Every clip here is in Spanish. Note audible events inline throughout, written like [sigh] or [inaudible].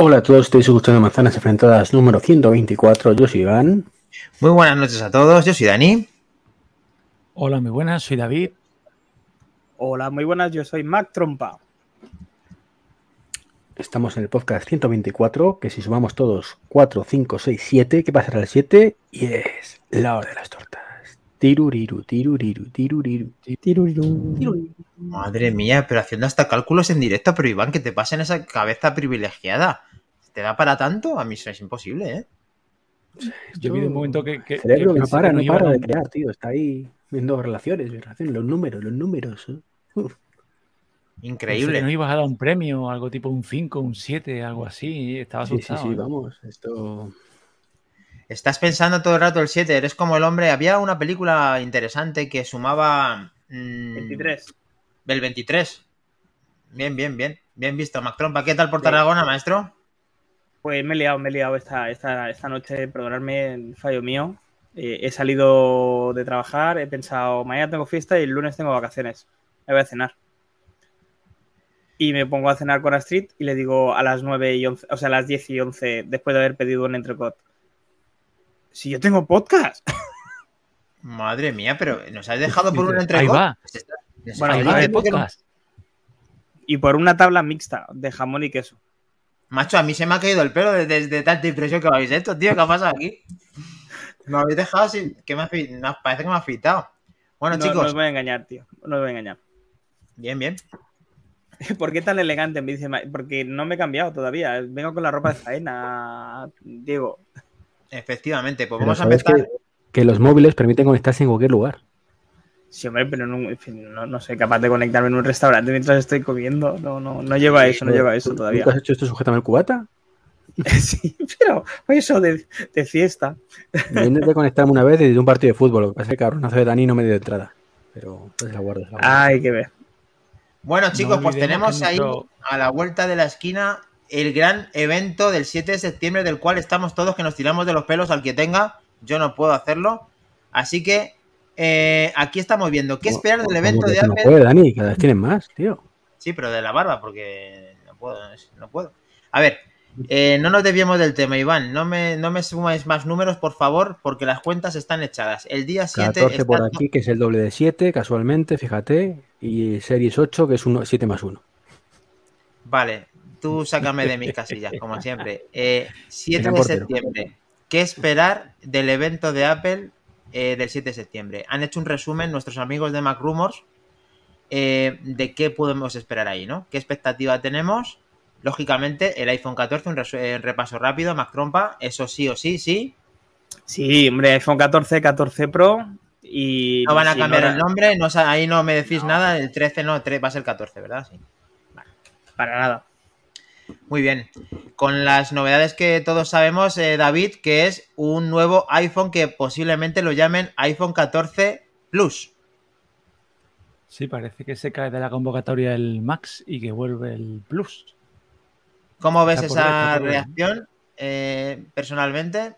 Hola a todos, estoy escuchando Manzanas Enfrentadas número 124. Yo soy Iván. Muy buenas noches a todos, yo soy Dani. Hola, muy buenas, soy David. Hola, muy buenas, yo soy Mac Trompa. Estamos en el podcast 124, que si sumamos todos 4, 5, 6, 7, ¿qué pasará el 7? Y es la hora de las tortas. Tiruriru, tiruriru, tiruriru, tiruriru. Madre mía, pero haciendo hasta cálculos en directo, pero Iván, que te pasa en esa cabeza privilegiada. ¿Te da para tanto? A mí eso es imposible, ¿eh? Yo vi un momento que. que El cerebro que no para, no para de crear, tío. Está ahí viendo relaciones, relaciones, los números, los números. ¿eh? Increíble. no ibas a dar un premio, algo tipo un 5, un 7, algo así. Estaba Sí, sí, asustado. sí, ¿eh? vamos. Esto. Estás pensando todo el rato el 7, eres como el hombre. Había una película interesante que sumaba. mm, 23. El 23. Bien, bien, bien. Bien visto, Mac Trompa. ¿Qué tal por Sí. Tarragona, maestro? Pues me he liado, me he liado esta, esta, esta noche, perdonadme el fallo mío. Eh, he salido de trabajar, he pensado, mañana tengo fiesta y el lunes tengo vacaciones. Me voy a cenar. Y me pongo a cenar con Astrid y le digo a las 9 y 11, o sea, a las 10 y 11, después de haber pedido un entrecot. Si yo tengo podcast. [laughs] Madre mía, pero nos has dejado por un Ahí entrecot. va. Bueno, Ahí ahí va va, el porque no- podcast. Y por una tabla mixta de jamón y queso. Macho, a mí se me ha caído el pelo desde, desde tanta impresión que me habéis hecho, tío. ¿Qué ha pasado aquí? Me habéis dejado así. Que me me parece que me ha afeitado. Bueno, no, no chicos, os voy a engañar, tío. No os voy a engañar. bien, bien. [laughs] ¿Por qué tan elegante? Me dice, porque no me he cambiado todavía. Vengo con la ropa de faena, Diego. Efectivamente, pues Pero vamos a empezar. que, que los móviles permiten conectarse en cualquier lugar. Sí, hombre, pero no, en fin, no, no soy capaz de conectarme en un restaurante mientras estoy comiendo. No, no, no llego a eso, no llego a eso ¿Tú- todavía. ¿Nunca has hecho esto sujétame el cubata? [laughs] Sí, pero eso de, de fiesta. Intenté conectarme una vez desde un partido de fútbol. Lo que pasa es que cabronazo de Dani no me dio entrada. Pero pues la guardo. Hay que ver. Bueno, chicos, No pues tenemos que ahí a la vuelta de la esquina el gran evento del 7 de septiembre, del cual estamos todos que nos tiramos de los pelos al que tenga. Yo no puedo hacerlo. Así que eh, aquí estamos viendo qué esperar del ¿Cómo evento de tú No Apple. puede, Dani, cada vez tienen más, tío. Sí, pero de la barba, porque no puedo, no puedo. A ver, eh, no nos desviemos del tema, Iván. No me, no me sumáis más números, por favor, porque las cuentas están echadas. El día 7 14 está por aquí, que es el doble de 7, casualmente, fíjate. Y Series 8, que es 7 más 1. Vale, tú sácame de mis casillas, como siempre. [laughs] Eh, 7 Venga, de septiembre. ¿Qué esperar del evento de Apple eh, del 7 de septiembre? Han hecho un resumen nuestros amigos de Mac Rumors eh, de qué podemos esperar ahí, ¿no? ¿Qué expectativa tenemos? Lógicamente, el iPhone 14, un resu- eh, repaso rápido, Mac Trompa, eso sí o sí, sí. Sí, hombre, iPhone 14, 14 Pro y... No van a cambiar no, el nombre, no, ahí no me decís nada, el 13 no, 3 va a ser el 14, ¿verdad? Sí. Para nada. Muy bien. Con las novedades que todos sabemos, eh, David, que es un nuevo iPhone que posiblemente lo llamen iPhone 14 Plus. Sí, parece que se cae de la convocatoria el Max y que vuelve el Plus. ¿Cómo ves esa reacción eh, personalmente?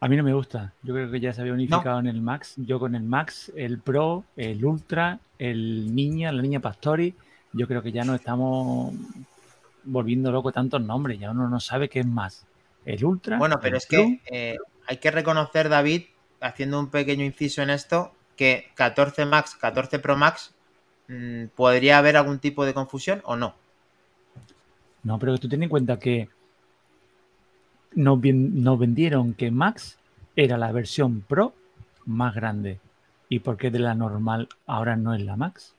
A mí no me gusta. Yo creo que ya se había unificado en el Max. Yo con el Max, el Pro, el Ultra, el Niña, la Niña Pastori. Yo creo que ya no estamos volviendo loco tantos nombres. Ya uno no sabe qué es más. El Ultra. Bueno, pero es que eh, hay que reconocer, David, haciendo un pequeño inciso en esto, que 14 Max, 14 Pro Max, mm, ¿podría haber algún tipo de confusión o no? No, pero tú ten en cuenta que nos, nos vendieron que Max era la versión Pro más grande. ¿Y por qué de la normal ahora no es la Max?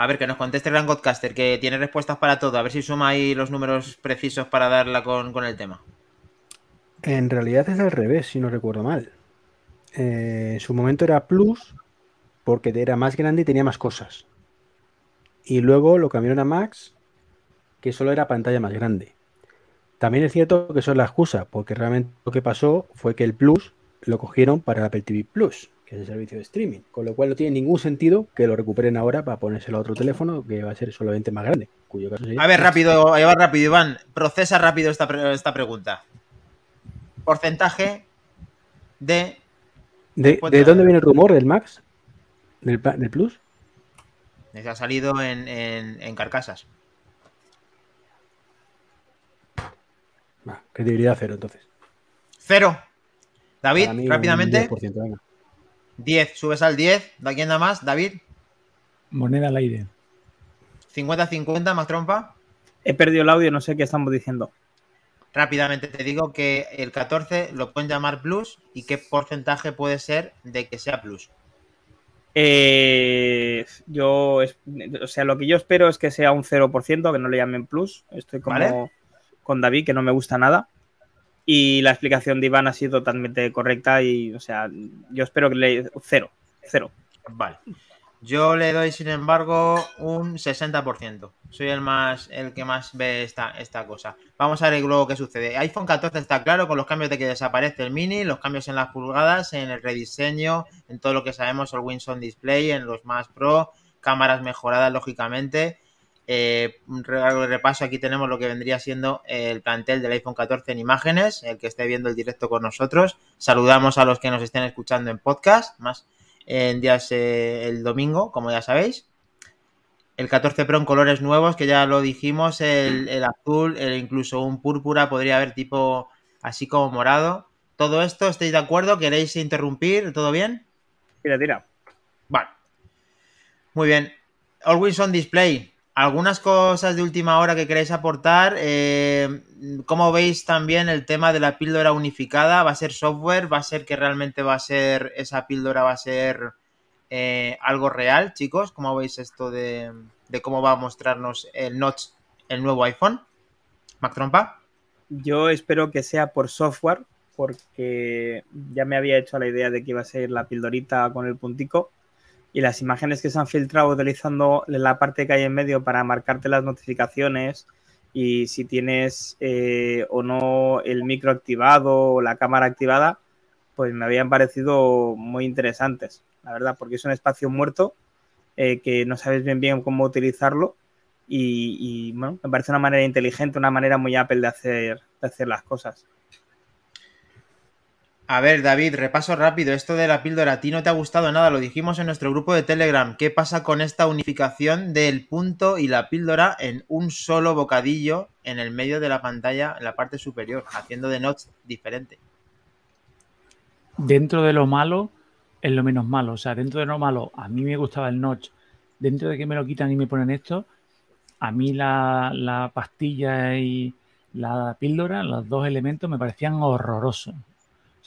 A ver, que nos conteste el Gran Godcaster, que tiene respuestas para todo. A ver si suma ahí los números precisos para darla con, con el tema. En realidad es al revés, si no recuerdo mal. Eh, en su momento era Plus porque era más grande y tenía más cosas. Y luego lo cambiaron a Max, que solo era pantalla más grande. También es cierto que eso es la excusa, porque realmente lo que pasó fue que el Plus lo cogieron para el Apple TV Plus, es el servicio de streaming. Con lo cual no tiene ningún sentido que lo recuperen ahora para ponérselo a otro teléfono que va a ser solamente más grande. Cuyo caso. A ver, rápido, Eva, rápido, Iván. Procesa rápido esta, esta pregunta. Porcentaje de... ¿De, ¿De, dónde viene el rumor del Max? ¿Del, del Plus? Ha salido en, en, en carcasas. Ah, credibilidad cero, entonces. Cero. David, rápidamente. 10%, 10. Subes al 10. ¿De quién da más? David. Moneda al aire. 50-50, más trompa. He perdido el audio, no sé qué estamos diciendo. Rápidamente te digo que el 14 lo pueden llamar plus y qué porcentaje puede ser de que sea plus. Eh, yo, o sea, lo que yo espero es que sea un 0%, que no le llamen plus. Estoy como Vale. con David, que no me gusta nada. Y la explicación de Iván ha sido totalmente correcta y, o sea, yo espero que le... Cero, cero. Vale. Yo le doy, sin embargo, un 60%. Soy el más, el que más ve esta, esta cosa. Vamos a ver luego qué sucede. iPhone 14 está claro con los cambios de que desaparece el mini, los cambios en las pulgadas, en el rediseño, en todo lo que sabemos, el Winson Display, en los más Pro, cámaras mejoradas, lógicamente. Eh, un re- repaso, aquí tenemos lo que vendría siendo el plantel del iPhone 14 en imágenes, el que esté viendo el directo con nosotros. Saludamos a los que nos estén escuchando en podcast, más en días eh, el domingo, como ya sabéis. El 14 Pro en colores nuevos, que ya lo dijimos, el, el azul, el incluso un púrpura, podría haber tipo así como morado. Todo esto, ¿estáis de acuerdo? ¿Queréis interrumpir? ¿Todo bien? Tira, tira. Vale. Muy bien. Always on display. ¿Algunas cosas de última hora que queréis aportar? Eh, ¿Cómo veis también el tema de la píldora unificada? ¿Va a ser software? ¿Va a ser que realmente va a ser esa píldora va a ser eh, algo real, chicos? ¿Cómo veis esto de, cómo va a mostrarnos el notch, el nuevo iPhone? Mac Trompa. Yo espero que sea por software, porque ya me había hecho la idea de que iba a ser la pildorita con el puntico. Y las imágenes que se han filtrado utilizando la parte que hay en medio para marcarte las notificaciones y si tienes eh, o no el micro activado o la cámara activada, pues me habían parecido muy interesantes, la verdad, porque es un espacio muerto eh, que no sabes bien bien cómo utilizarlo y, y, bueno, me parece una manera inteligente, una manera muy Apple de hacer, de hacer las cosas. A ver, David, repaso rápido. Esto de la píldora, a ti no te ha gustado nada, lo dijimos en nuestro grupo de Telegram. ¿Qué pasa con esta unificación del punto y la píldora en un solo bocadillo en el medio de la pantalla, en la parte superior, haciendo de notch diferente? Dentro de lo malo, es lo menos malo. O sea, dentro de lo malo, a mí me gustaba el notch. Dentro de que me lo quitan y me ponen esto, a mí la, la pastilla y la píldora, los dos elementos, me parecían horrorosos.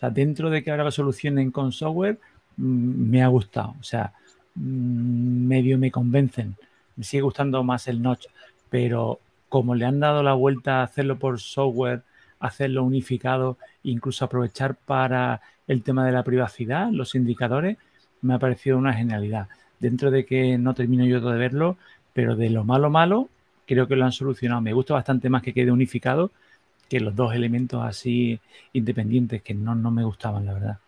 Dentro de que ahora lo solucionen con software, mmm, me ha gustado. O sea, mmm, medio me convencen. Me sigue gustando más el notch. Pero como le han dado la vuelta a hacerlo por software, hacerlo unificado, incluso aprovechar para el tema de la privacidad, los indicadores, me ha parecido una genialidad. Dentro de que no termino yo de verlo, pero de lo malo malo, creo que lo han solucionado. Me gusta bastante más que quede unificado que los dos elementos así independientes que no, no me gustaban, la verdad.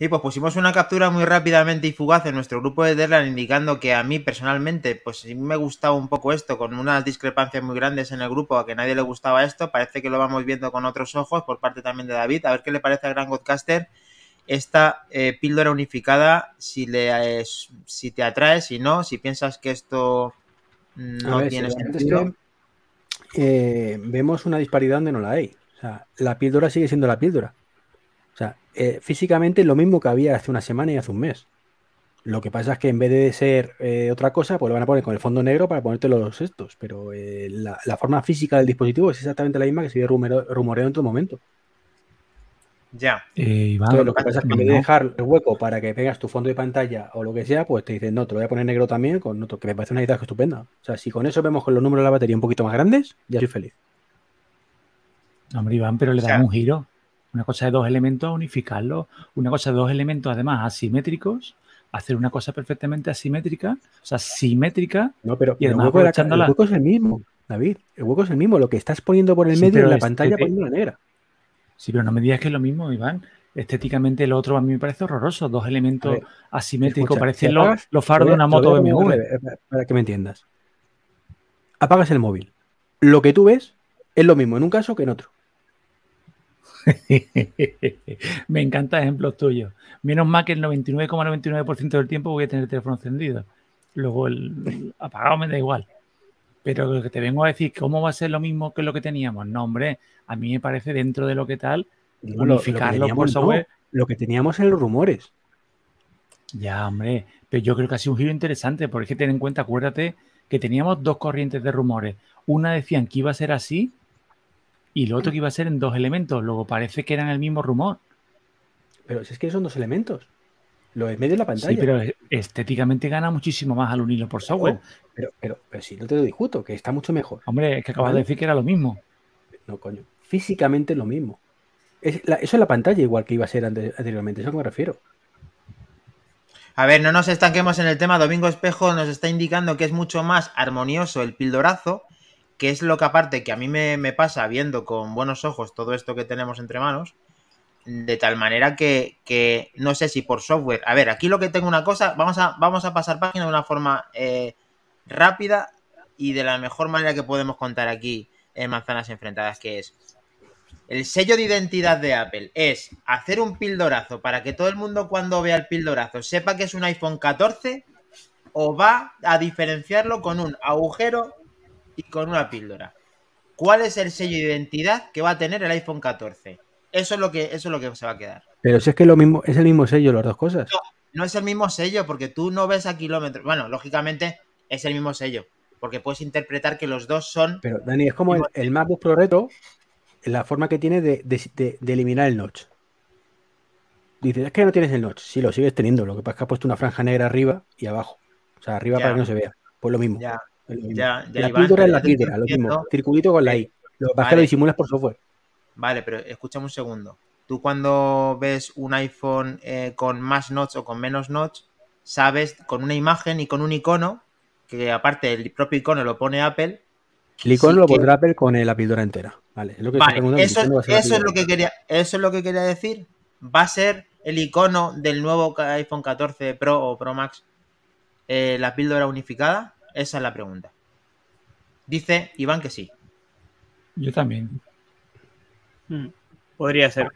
Y pues pusimos una captura muy rápidamente y fugaz en nuestro grupo de Telegram indicando que a mí personalmente, pues sí me gustaba un poco esto, con unas discrepancias muy grandes en el grupo, a que nadie le gustaba esto, parece que lo vamos viendo con otros ojos por parte también de David, a ver qué le parece al gran Godcaster esta eh, píldora unificada, si, le, eh, si te atrae, si no, si piensas que esto no ver, tiene si sentido. Eh, vemos una disparidad donde no la hay. O sea, la píldora sigue siendo la píldora. O sea, eh, físicamente lo mismo que había hace una semana y hace un mes. Lo que pasa es que en vez de ser eh, otra cosa, pues lo van a poner con el fondo negro para ponerte los estos. Pero la, forma física del dispositivo es exactamente la misma que se rumoreo, rumoreo en todo momento. Ya. Eh, Iván, Entonces, lo que pasa es que en vez de dejar el hueco para que pegas tu fondo de pantalla o lo que sea, pues te dicen, no, te lo voy a poner negro también, con otro, que me parece una idea estupenda. O sea, si con eso vemos con los números de la batería un poquito más grandes, ya soy feliz. Hombre, Iván, pero le o sea, un giro. Una cosa de dos elementos, unificarlo. Una cosa de dos elementos, además, asimétricos, hacer una cosa perfectamente asimétrica, o sea, simétrica. No, pero, y además el, hueco la, el hueco es el mismo, David. El hueco es el mismo. Lo que estás poniendo por el sí, medio en la es, pantalla poniendo la negra. Sí, pero no me digas que es lo mismo, Iván. Estéticamente el otro a mí me parece horroroso. Dos elementos ver, asimétricos. Escucha, parecen los, los faros de una moto BMW. Para que me entiendas. Apagas el móvil. Lo que tú ves es lo mismo en un caso que en otro. [laughs] me encanta ejemplos tuyos. Menos mal que el 99,99% ,99 del tiempo voy a tener el teléfono encendido. Luego el apagado me da igual. Pero lo que te vengo a decir, ¿cómo va a ser lo mismo que lo que teníamos? No, hombre, a mí me parece dentro de lo que tal, No, lo- lo unificarlo teníamos, por no, software. lo que teníamos en los rumores. Ya, hombre, pero yo creo que ha sido un giro interesante, porque tener en cuenta, acuérdate, que teníamos dos corrientes de rumores. Una decían que iba a ser así y lo otro que iba a ser en dos elementos. Luego parece que eran el mismo rumor. Pero si es que son dos elementos. Lo de medio de la pantalla. Sí, pero estéticamente gana muchísimo más al unirlo por software. No, pero, pero, pero si no te lo discuto, que está mucho mejor. Hombre, es que acabas Vale. de decir que era lo mismo. No, coño. Físicamente es lo mismo. Es la- eso es la pantalla igual que iba a ser ante- anteriormente. Eso me refiero. A ver, no nos estanquemos en el tema. Domingo Espejo nos está indicando que es mucho más armonioso el pildorazo, que es lo que aparte que a mí me, me pasa viendo con buenos ojos todo esto que tenemos entre manos, de tal manera que, que no sé si por software. A ver, aquí lo que tengo una cosa, vamos a, vamos a pasar página de una forma eh, rápida y de la mejor manera que podemos contar aquí en Manzanas Enfrentadas, que es el sello de identidad de Apple es hacer un pildorazo para que todo el mundo cuando vea el pildorazo sepa que es un iPhone 14 o va a diferenciarlo con un agujero y con una píldora. ¿Cuál es el sello de identidad que va a tener el iPhone 14? Eso es lo que, eso es lo que se va a quedar. Pero si es que lo mismo, es el mismo sello las dos cosas. No es el mismo sello porque tú no ves a kilómetros. Bueno, lógicamente es el mismo sello porque puedes interpretar que los dos son Pero, Dani, es como el, el MacBook Pro Retro, la forma que tiene de, de- de- de eliminar el notch. Dices, es que no tienes el notch. Sí, lo sigues teniendo. Lo que pasa es que ha puesto una franja negra arriba y abajo. O sea, arriba Ya. para que no se vea. Pues lo mismo. ya, es lo mismo. ya, ya, la Iván, píldora es la píldora, lo mismo. Circulito con la I. Lo que pasa es que Vale. lo disimulas por software. Vale, pero escúchame un segundo. Tú cuando ves un iPhone eh, con más notch o con menos notch, sabes con una imagen y con un icono, que aparte el propio icono lo pone Apple. El icono Sí, lo que- pondrá Apple con la píldora entera. Vale, es lo que Vale, eso, ¿cuándo va a ser la eso es lo que quería, eso es lo que quería decir. ¿Va a ser el icono del nuevo iPhone 14 Pro o Pro Max eh, la píldora unificada? Esa es la pregunta. Dice Iván que sí. Yo también. Mm, Podría ser.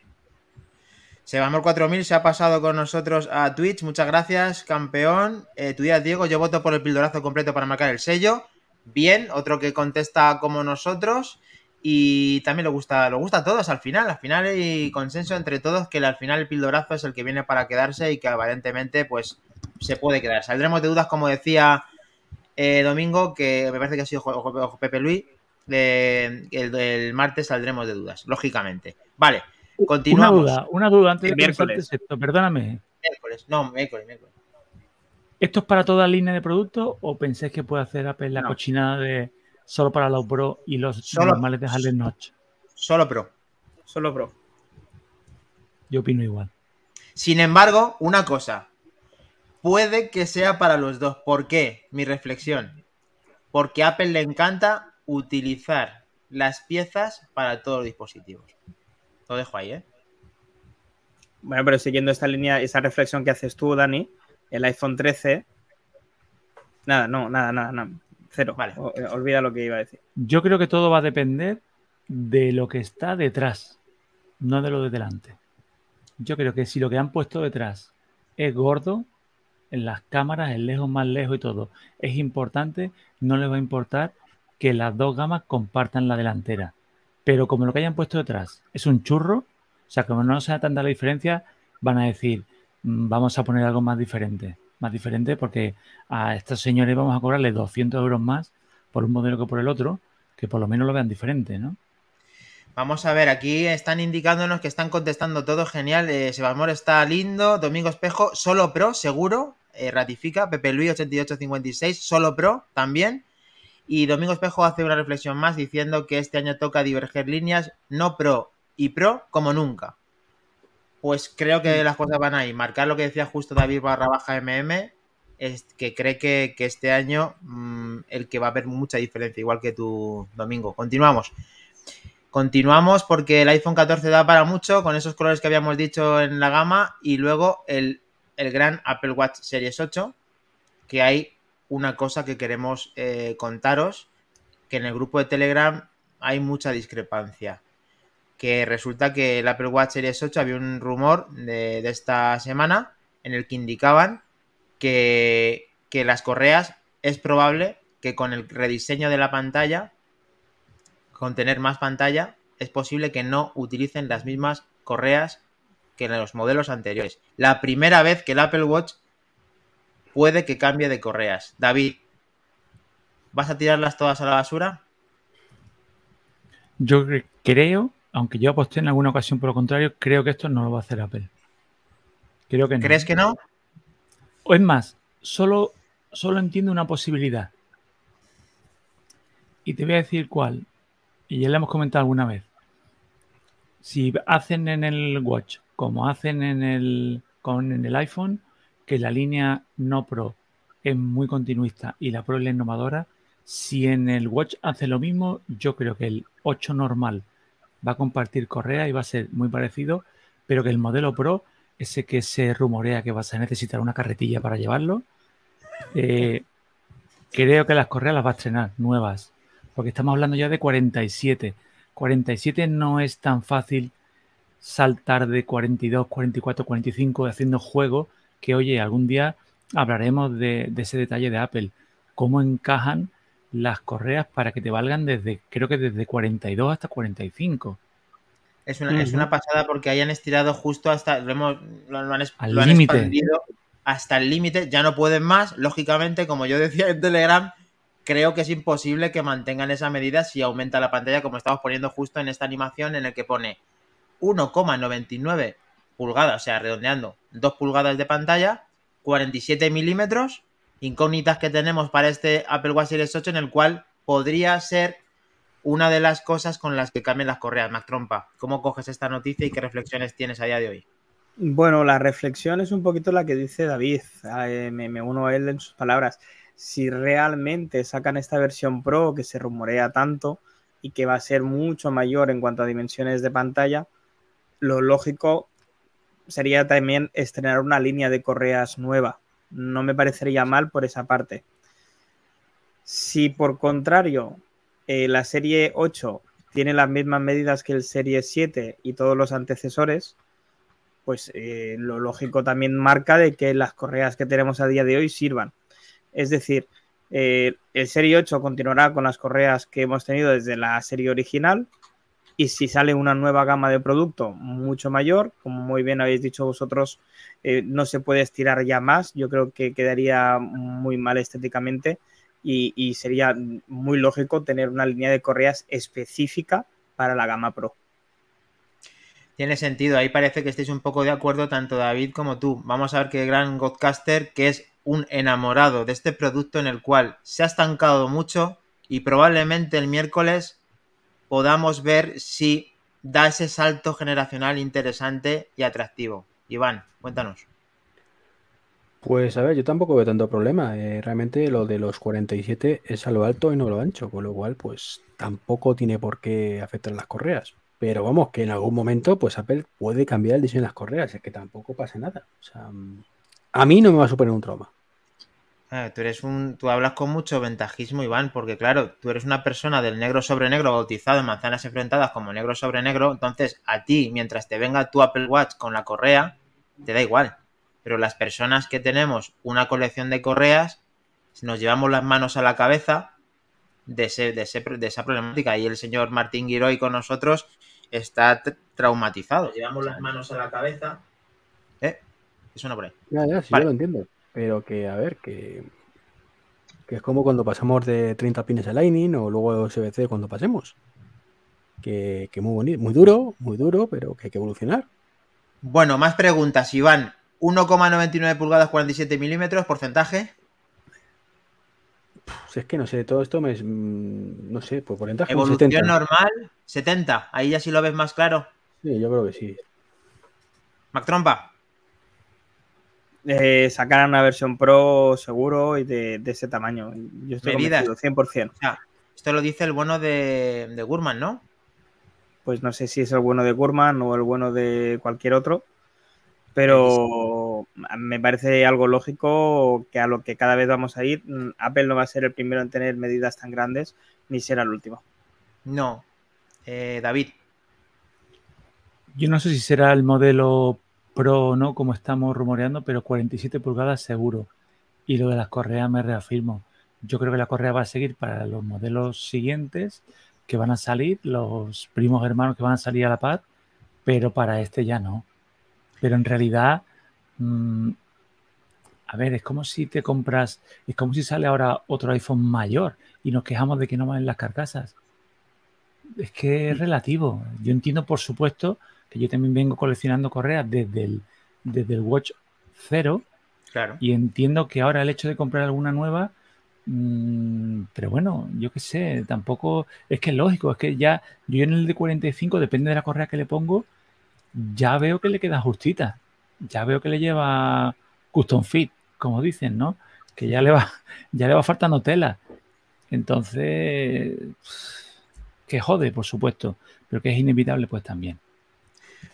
Sebamor 4000 se ha pasado con nosotros a Twitch. Muchas gracias, campeón. Eh, tu día, Diego. Yo voto por el pildorazo completo para marcar el sello. Bien, otro que contesta como nosotros. Y también le gusta, lo gusta a todos al final. Al final hay consenso entre todos que al final el pildorazo es el que viene para quedarse y que aparentemente pues se puede quedar. Saldremos de dudas, como decía eh, Domingo, que me parece que ha sido Pepe Luis. Eh, el, el martes saldremos de dudas, lógicamente. Vale, Una continuamos. duda, una duda antes El de miércoles. esto. Perdóname. Miércoles, no, miércoles, miércoles. ¿Esto es para toda línea de productos o pensáis que puede hacer Apple la No. cochinada de solo para los Pro y los Solo- normales dejarle notch? Solo Pro. Solo Pro. Yo opino igual. Sin embargo, una cosa. Puede que sea para los dos. ¿Por qué? Mi reflexión. Porque a Apple le encanta utilizar las piezas para todos los dispositivos. Lo dejo ahí, ¿eh? Bueno, pero siguiendo esta línea, esa reflexión que haces tú, Dani, el iPhone 13. Nada, no, nada, nada, nada. Cero. Vale. O- eh, olvida lo que iba a decir. Yo creo que todo va a depender de lo que está detrás, no de lo de delante. Yo creo que si lo que han puesto detrás es gordo, en las cámaras, el lejos más lejos y todo, es importante, no les va a importar que las dos gamas compartan la delantera. Pero como lo que hayan puesto detrás es un churro, o sea, como no sea tanta la diferencia, van a decir, "Mm, vamos a poner algo más diferente. Más diferente porque a estos señores vamos a cobrarles 200 euros más por un modelo que por el otro, que por lo menos lo vean diferente, ¿no? Vamos a ver, aquí están indicándonos que están contestando todo genial. Eh, Sebamor está lindo. Domingo Espejo, solo pro, seguro. eh, ratifica. Pepe Luis 8856, solo pro también. Y Domingo Espejo hace una reflexión más diciendo que este año toca diverger líneas, no pro y pro como nunca. Pues creo que las cosas van ahí. Marcar lo que decía justo David barra baja MM, es que cree que, que este año mm, el que va a haber mucha diferencia, igual que tu Domingo. Continuamos. Continuamos porque el iPhone 14 da para mucho con esos colores que habíamos dicho en la gama y luego el, el gran Apple Watch Series 8, que hay una cosa que queremos eh, contaros, que en el grupo de Telegram hay mucha discrepancia. Que resulta que el Apple Watch Series 8 había un rumor de, de esta semana en el que indicaban que, que las correas es probable que con el rediseño de la pantalla, con tener más pantalla, es posible que no utilicen las mismas correas que en los modelos anteriores. La primera vez que el Apple Watch puede que cambie de correas. David, ¿vas a tirarlas todas a la basura? Yo creo, aunque yo aposté en alguna ocasión por lo contrario, creo que esto no lo va a hacer Apple. Creo que no. ¿Crees que no? O es más, solo, solo entiendo una posibilidad. Y te voy a decir cuál. Y ya le hemos comentado alguna vez. Si hacen en el Watch como hacen en el, con, en el iPhone, que la línea no Pro es muy continuista y la Pro es la innovadora, si en el Watch hace lo mismo, yo creo que el 8 normal va a compartir correa y va a ser muy parecido, pero que el modelo Pro, ese que se rumorea que vas a necesitar una carretilla para llevarlo, eh, [laughs] creo que las correas las va a estrenar nuevas, porque estamos hablando ya de 47. 47 no es tan fácil saltar de 42, 44, 45 haciendo juego que, oye, algún día hablaremos de, de ese detalle de Apple, cómo encajan las correas para que te valgan desde, creo que desde 42 hasta 45. Es una, es una pasada porque hayan estirado justo hasta, lo, hemos, lo, han, Al lo han expandido hasta el límite, ya no pueden más, lógicamente, como yo decía en Telegram, creo que es imposible que mantengan esa medida si aumenta la pantalla, como estamos poniendo justo en esta animación en el que pone 1,99 pulgadas, o sea, redondeando 2 pulgadas de pantalla, 47 milímetros, incógnitas que tenemos para este Apple Watch Series 8 en el cual podría ser una de las cosas con las que cambian las correas. Mac Trompa, ¿cómo coges esta noticia y qué reflexiones tienes a día de hoy? Bueno, la reflexión es un poquito la que dice David, eh, me, me, uno a él en sus palabras. Si realmente sacan esta versión Pro que se rumorea tanto y que va a ser mucho mayor en cuanto a dimensiones de pantalla, lo lógico sería también estrenar una línea de correas nueva. No me parecería mal por esa parte. Si por contrario eh, la serie 8 tiene las mismas medidas que el serie 7 y todos los antecesores, pues eh, lo lógico también marca de que las correas que tenemos a día de hoy sirvan. Es decir, eh, el Serie 8 continuará con las correas que hemos tenido desde la serie original y si sale una nueva gama de producto mucho mayor, como muy bien habéis dicho vosotros, eh, no se puede estirar ya más. Yo creo que quedaría muy mal estéticamente y, sería muy lógico tener una línea de correas específica para la gama Pro. Tiene sentido, ahí parece que estéis un poco de acuerdo tanto David como tú. Vamos a ver qué gran Godcaster, que es un enamorado de este producto en el cual se ha estancado mucho y probablemente el miércoles podamos ver si da ese salto generacional interesante y atractivo. Iván, cuéntanos. Pues a ver, yo tampoco veo tanto problema. Eh, realmente lo de los 47 es a lo alto y no a lo ancho, con lo cual pues tampoco tiene por qué afectar las correas. Pero vamos, que en algún momento pues Apple puede cambiar el diseño de las correas, es que tampoco pasa nada. O sea, a mí no me va a suponer un trauma. Tú eres un, tú hablas con mucho ventajismo, Iván, porque claro, tú eres una persona del negro sobre negro bautizado en manzanas enfrentadas como negro sobre negro, entonces a ti, mientras te venga tu Apple Watch con la correa, te da igual. Pero las personas que tenemos una colección de correas, nos llevamos las manos a la cabeza de, ese, de, ese, de esa problemática. Y el señor Martín Giroy con nosotros está traumatizado. Llevamos las manos a la cabeza. ¿Eh? Eso no por ahí. Ya, ya, sí, vale. yo lo entiendo. Pero que, a ver, que, que es como cuando pasamos de 30 pines a Lightning o luego USB-C cuando pasemos. Que, que, muy bonito, muy duro, muy duro, pero que hay que evolucionar. Bueno, más preguntas, Iván. 1,99 pulgadas, 47 milímetros, porcentaje. Pues es que no sé, todo esto me. No sé, pues porcentaje. Evolución 70. normal, 70. Ahí ya sí lo ves más claro. Sí, yo creo que sí. Mac Trompa. Eh, sacarán una versión Pro seguro y de, de ese tamaño. Yo estoy Medidas. convencido, 100%. O sea, esto lo dice el bueno de, de Gurman, ¿no? Pues no sé si es el bueno de Gurman o el bueno de cualquier otro, pero me parece algo lógico que a lo que cada vez vamos a ir, Apple no va a ser el primero en tener medidas tan grandes, ni será el último. No. Eh, David. Yo no sé si será el modelo Pro o no, como estamos rumoreando, pero 47 pulgadas seguro. Y lo de las correas me reafirmo. Yo creo que la correa va a seguir para los modelos siguientes que van a salir, los primos hermanos que van a salir a la par, pero para este ya no. Pero en realidad, mm, a ver, es como si te compras, es como si sale ahora otro iPhone mayor y nos quejamos de que no van las carcasas. Es que es relativo. Yo entiendo, por supuesto, que yo también vengo coleccionando correas desde el, desde el Watch 0. Claro. Y entiendo que ahora el hecho de comprar alguna nueva, mmm, pero bueno, yo qué sé, tampoco es que es lógico, es que ya yo en el de 45, depende de la correa que le pongo, ya veo que le queda justita. Ya veo que le lleva custom fit, como dicen, ¿no? Que ya le va, [laughs] ya le va faltando tela. Entonces, que jode, por supuesto, pero que es inevitable, pues también.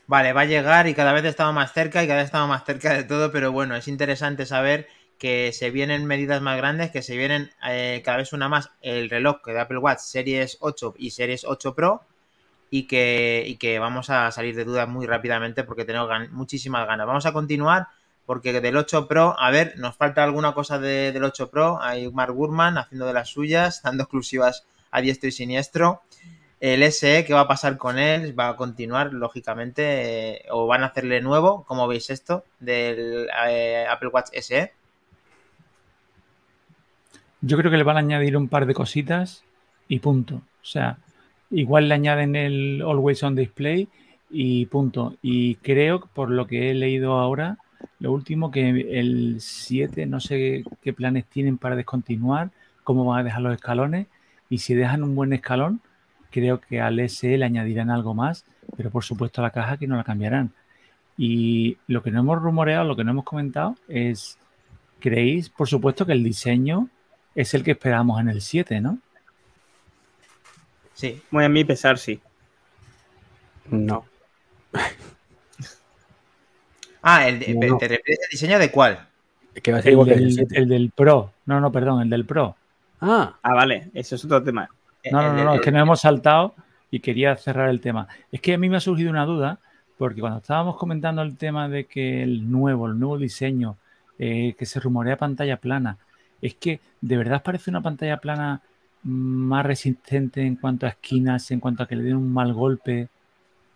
Vale, va a llegar y cada vez estamos más cerca y cada vez estamos más cerca de todo, pero bueno, es interesante saber que se vienen medidas más grandes, que se vienen eh, cada vez una más el reloj de Apple Watch Series 8 y Series 8 Pro y que, y que vamos a salir de dudas muy rápidamente porque tenemos muchísimas ganas. Vamos a continuar porque del 8 Pro, a ver, nos falta alguna cosa de, del 8 Pro. Hay Mark Gurman haciendo de las suyas, dando [laughs] exclusivas a diestro y siniestro. El SE, ¿qué va a pasar con él? Va a continuar, lógicamente, eh, o van a hacerle nuevo, como veis esto, del eh, Apple Watch SE. Yo creo que le van a añadir un par de cositas y punto. O sea, igual le añaden el Always On Display y punto. Y creo, por lo que he leído ahora, lo último que el 7, no sé qué planes tienen para descontinuar, cómo van a dejar los escalones. Y si dejan un buen escalón, creo que al SE le añadirán algo más, pero por supuesto a la caja que no la cambiarán. Y lo que no hemos rumoreado, lo que no hemos comentado es, creéis, por supuesto, que el diseño es el que esperábamos en el 7, ¿no? Sí. Muy a mí pesar, sí. No. [laughs] ah, el, de, no. ¿te refieres al diseño de cuál? Que va a ser El igual que del, el 7. el del Pro. No, no, perdón, el del Pro. Ah, Ah, vale, eso es otro tema. No, no, no, es que nos hemos saltado y quería cerrar el tema. Es que a mí me ha surgido una duda, porque cuando estábamos comentando el tema de que el nuevo, el nuevo diseño, eh, que se rumorea pantalla plana, es que de verdad parece una pantalla plana más resistente en cuanto a esquinas, en cuanto a que le den un mal golpe.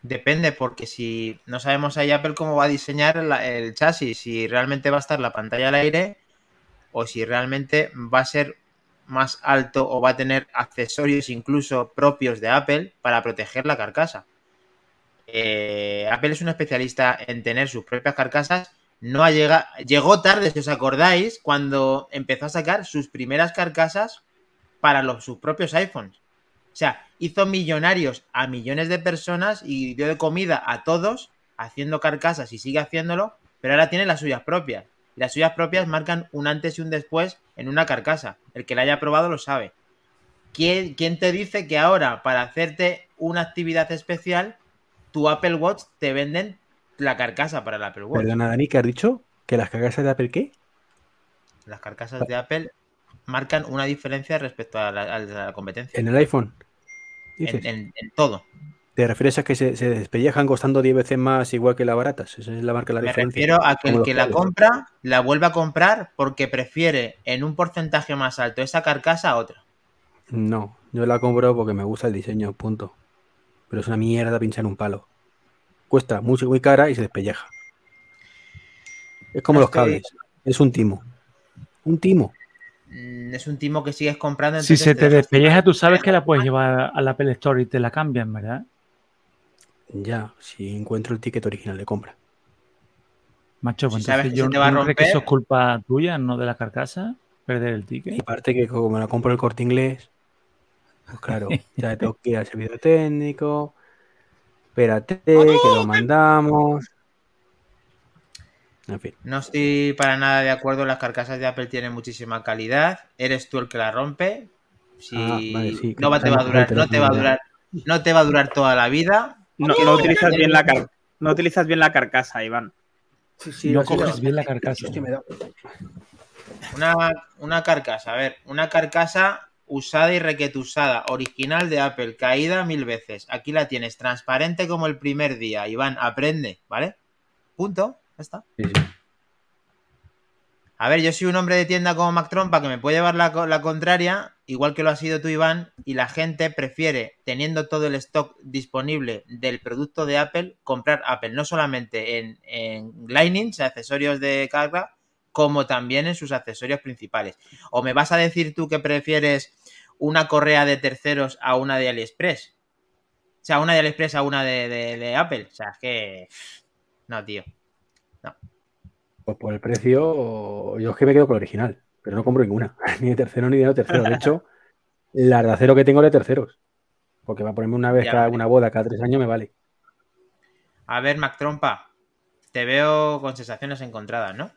Depende, porque si no sabemos ahí Apple cómo va a diseñar la- el chasis, si realmente va a estar la pantalla al aire o si realmente va a ser más alto o va a tener accesorios incluso propios de Apple para proteger la carcasa. Eh, Apple es un especialista en tener sus propias carcasas. No ha llegado, llegó tarde, si os acordáis, cuando empezó a sacar sus primeras carcasas para los, sus propios iPhones. O sea, hizo millonarios a millones de personas y dio de comida a todos haciendo carcasas y sigue haciéndolo, pero ahora tiene las suyas propias. Y las suyas propias marcan un antes y un después en una carcasa. El que la haya probado lo sabe. ¿Quién, quién te dice que ahora, para hacerte una actividad especial, tu Apple Watch te venden la carcasa para el Apple Watch? perdona, Dani, ¿qué has dicho? ¿Que las carcasas de Apple qué? Las carcasas de Apple marcan una diferencia respecto a la, a la competencia. En el iPhone. Dices. En, en- en todo. ¿Te refieres a que se, se despellejan costando 10 veces más igual que las baratas? Esa es la marca de la Me diferencia. refiero a que el que la compra la vuelve a comprar porque prefiere en un porcentaje más alto esa carcasa a otra. No, yo la compro porque me gusta el diseño, punto. Pero es una mierda pinchar un palo. Cuesta mucho, muy cara y se despelleja. Es como No los estoy- cables. Es un timo. Un timo. Mm, Es un timo que sigues comprando. Si se te dejas- despelleja, tú sabes que la puedes llevar a la Apple Store y te la cambian, ¿verdad? Ya, si encuentro el ticket original de compra. Macho, Si pues sabes entonces yo te va a no creo que romper- eso es culpa tuya, no de la carcasa, perder el Y ticket. aparte que como la compro en el corte inglés, pues claro, [laughs] ya tengo que ir al servicio técnico. Espérate, que lo mandamos. En fin. No estoy para nada de acuerdo. Las carcasas de Apple tienen muchísima calidad. Eres tú el que la rompe. Si Ah, vale, sí, no va, te va a durar, no te va a durar, no te va a durar toda la vida. No, no utilizas bien la car- no utilizas bien la carcasa, Iván. no coges bien la carcasa. Hostia, me da- Una, una carcasa, a ver, una carcasa usada y requetusada, original de Apple, caída mil veces. Aquí la tienes, transparente como el primer día. Iván, aprende, ¿vale? Punto, ya está. Sí, sí. A ver, yo soy un hombre de tienda como Mac Trompa que me puede llevar la, co- la contraria, igual que lo ha sido tú, Iván, y la gente prefiere, teniendo todo el stock disponible del producto de Apple, comprar Apple no solamente en, en Lightning, accesorios de carga, como también en sus accesorios principales. ¿O me vas a decir tú que prefieres una correa de terceros a una de AliExpress? O sea, una de AliExpress a una de, de- Apple. O sea, es que... No, tío. Pues por el precio, yo es que me quedo con el original, pero no compro ninguna, [laughs] ni de tercero ni de no tercero. De hecho, [laughs] la de acero que tengo es de terceros, porque va a ponerme una vez Ya, cada vale. una boda cada tres años me vale. A ver, Mac Trompa, te veo con sensaciones encontradas, ¿no?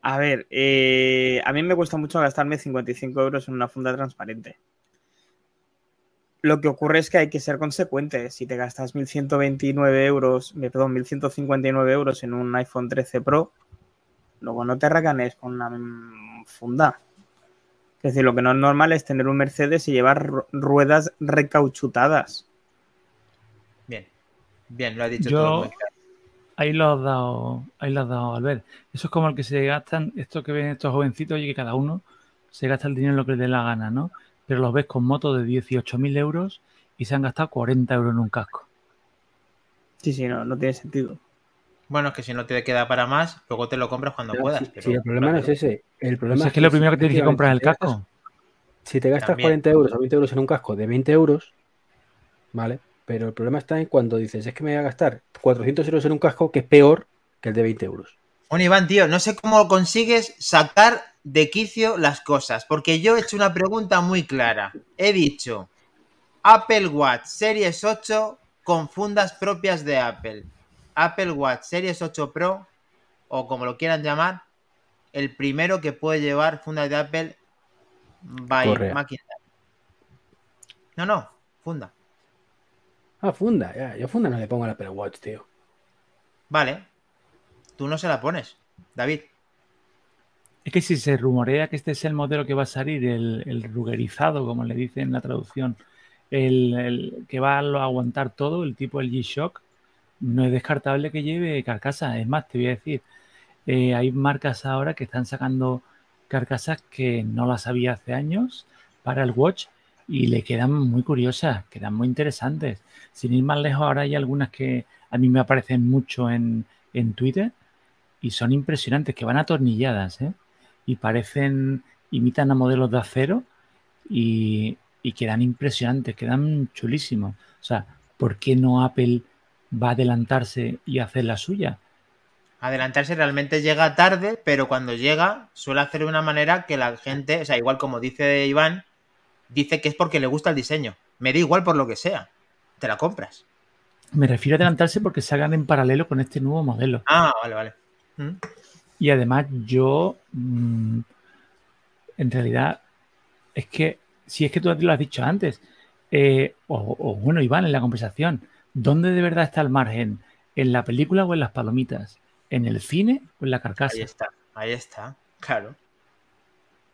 A ver, eh, a mí me cuesta mucho gastarme 55 euros en una funda transparente. Lo que ocurre es que hay que ser consecuente. Si te gastas 1.129 euros, eh, perdón, 1.159 euros en un iPhone 13 Pro, luego no te reganes con una funda. Es decir, lo que no es normal es tener un Mercedes y llevar ru- ruedas recauchutadas. Bien, bien, lo has dicho Yo- todo muy claro. Ahí lo has dado, ahí lo has dado, Albert. Eso es como el que se gastan, esto que ven estos jovencitos, y que cada uno se gasta el dinero en lo que le dé la gana, ¿no? Pero los ves con motos de 18.000 euros y se han gastado 40 euros en un casco. Sí, sí, no, no tiene sentido. Bueno, es que si no te queda para más, luego te lo compras cuando puedas. sí, pero- el problema no es ese. El problema Pues es que lo primero que tienes que comprar es el casco. Si te gastas También. 40 euros o 20 euros en un casco de 20 euros, ¿vale? Pero el problema está en cuando dices, es que me voy a gastar 400 euros en un casco que es peor que el de 20 euros. Bueno, Iván, tío, no sé cómo consigues sacar de quicio las cosas, porque yo he hecho una pregunta muy clara. He dicho, Apple Watch Series 8 con fundas propias de Apple. Apple Watch Series 8 Pro, o como lo quieran llamar, el primero que puede llevar fundas de Apple by Correa. Macintosh. No, no, funda. Ah, funda, ya. Yo funda no le pongo al Apple Watch, tío. Vale. Tú no se la pones, David. Es que si se rumorea que este es el modelo que va a salir, el, el rugerizado, como le dicen en la traducción, el, el que va a lo- aguantar todo, el tipo el G-Shock, no es descartable que lleve carcasa. Es más, te voy a decir, eh, hay marcas ahora que están sacando carcasas que no las había hace años para el Watch y le quedan muy curiosas, quedan muy interesantes. Sin ir más lejos, ahora hay algunas que a mí me aparecen mucho en, en Twitter y son impresionantes, que van atornilladas, ¿eh? Y parecen, imitan a modelos de acero y, y quedan impresionantes, quedan chulísimos. O sea, ¿por qué no Apple va a adelantarse y hacer la suya? adelantarse realmente llega tarde, pero cuando llega suele hacer de una manera que la gente, o sea, igual como dice Iván, dice que es porque le gusta el diseño. Me da igual por lo que sea. Te la compras. Me refiero a adelantarse porque salgan en paralelo con este nuevo modelo. Ah, vale, vale. Mm. Y además yo, mm, en realidad, es que, si es que tú lo has dicho antes, eh, o, o bueno, Iván, en la conversación, ¿dónde de verdad está el margen? ¿En la película o en las palomitas? ¿En el cine o en la carcasa? Ahí está, ahí está. Claro.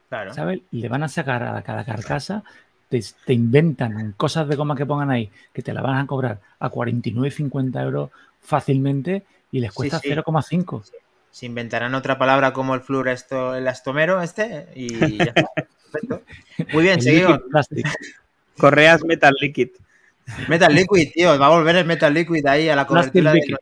Claro. ¿Sabes? Le van a sacar a cada carcasa, te, te inventan cosas de goma que pongan ahí, que te la van a cobrar a 49,50 euros fácilmente y les Sí, cuesta sí. 0,5. Se inventarán otra palabra como el fluoresto, el astomero este y ya está. [laughs] Perfecto. Muy bien, seguimos. Correas Metal Liquid. Metal Liquid, tío, va a volver el Metal Liquid ahí a la cobertura de.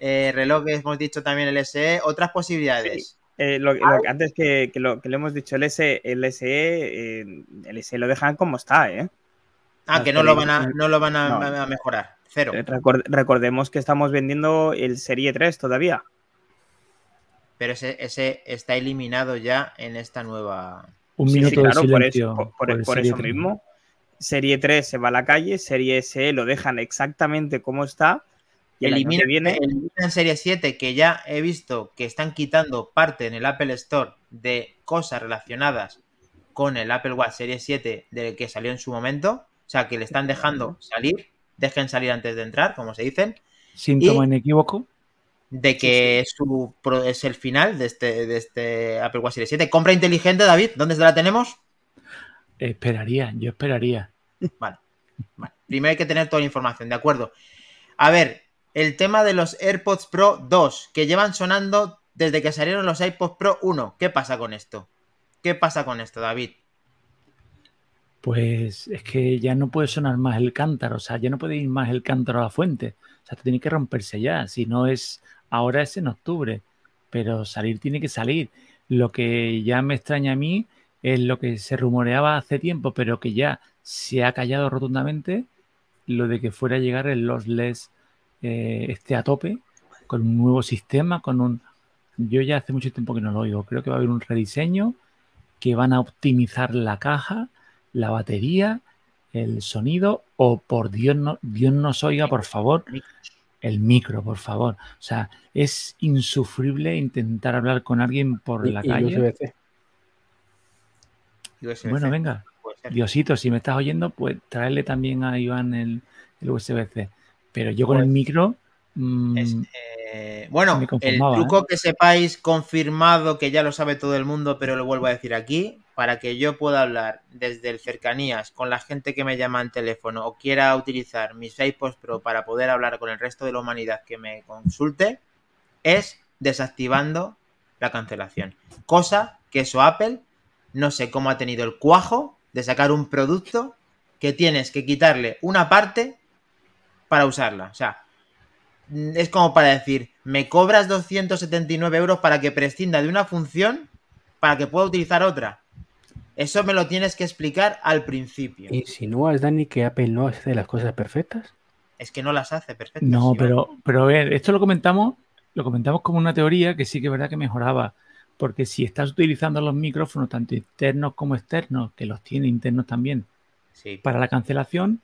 Eh, reloj, hemos dicho también el SE. Otras posibilidades. Eh, lo, lo que antes que, que lo, que le hemos dicho, el, S, el SE, eh, el SE lo dejan como está, ¿eh? Ah, que no lo van a, no lo van a, No. a mejorar. Cero. Eh, record- recordemos que estamos vendiendo el Serie 3 todavía. Pero ese, ese está eliminado ya en esta nueva. Un Sí, minuto sí, claro, de por silencio. eso, por- eso 3. mismo. Serie 3 se va a la calle, Serie SE lo dejan exactamente como está. Y el año Elimina, que viene, eliminan Serie 7, que ya he visto que están quitando parte en el Apple Store de cosas relacionadas con el Apple Watch Serie 7 del que salió en su momento. O sea, que le están dejando salir. Dejen salir antes de entrar, como se dicen. Síntoma Y- inequívoco. De que Es, su, pro- es el final de este, de este Apple Watch Serie 7. Compra inteligente, David. ¿Dónde la tenemos? Esperaría, yo esperaría. Vale. Vale. Primero hay que tener toda la información, ¿de acuerdo? A ver, el tema de los AirPods Pro 2, que llevan sonando desde que salieron los iPods Pro 1. ¿Qué pasa con esto? ¿Qué pasa con esto, David? Pues es que ya no puede sonar más el cántaro, o sea, ya no puede ir más el cántaro a la fuente. O sea, tiene que romperse ya. Si no es ahora, es en octubre. Pero salir tiene que salir. Lo que ya me extraña a mí es lo que se rumoreaba hace tiempo, pero que ya se ha callado rotundamente, lo de que fuera a llegar el Lossless eh, este a tope, con un nuevo sistema, con un... Yo ya hace mucho tiempo que no lo oigo. Creo que va a haber un rediseño, que van a optimizar la caja, la batería, el sonido, o por Dios, no, Dios nos oiga, por favor, el micro, por favor. O sea, es insufrible intentar hablar con alguien por la calle. Bueno, venga. Diosito, si me estás oyendo, pues traerle también a Iván el, el USB-C. Pero yo con el pues micro. Mm, eh, bueno, el truco ¿eh? que sepáis confirmado, que ya lo sabe todo el mundo, pero lo vuelvo a decir aquí, para que yo pueda hablar desde el cercanías con la gente que me llama en teléfono o quiera utilizar mis iPods Pro para poder hablar con el resto de la humanidad que me consulte, es desactivando la cancelación. Cosa que eso Apple no sé cómo ha tenido el cuajo de sacar un producto que tienes que quitarle una parte para usarla. O sea, es como para decir, me cobras 279 euros para que prescinda de una función para que pueda utilizar otra. Eso me lo tienes que explicar al principio. ¿Insinúas, Dani, que Apple no hace las cosas perfectas? Es que no las hace perfectas. No, pero, pero a ver, esto lo comentamos, lo comentamos como una teoría que sí que es verdad que mejoraba. Porque si estás utilizando los micrófonos, tanto internos como externos, que los tiene internos también, para la cancelación,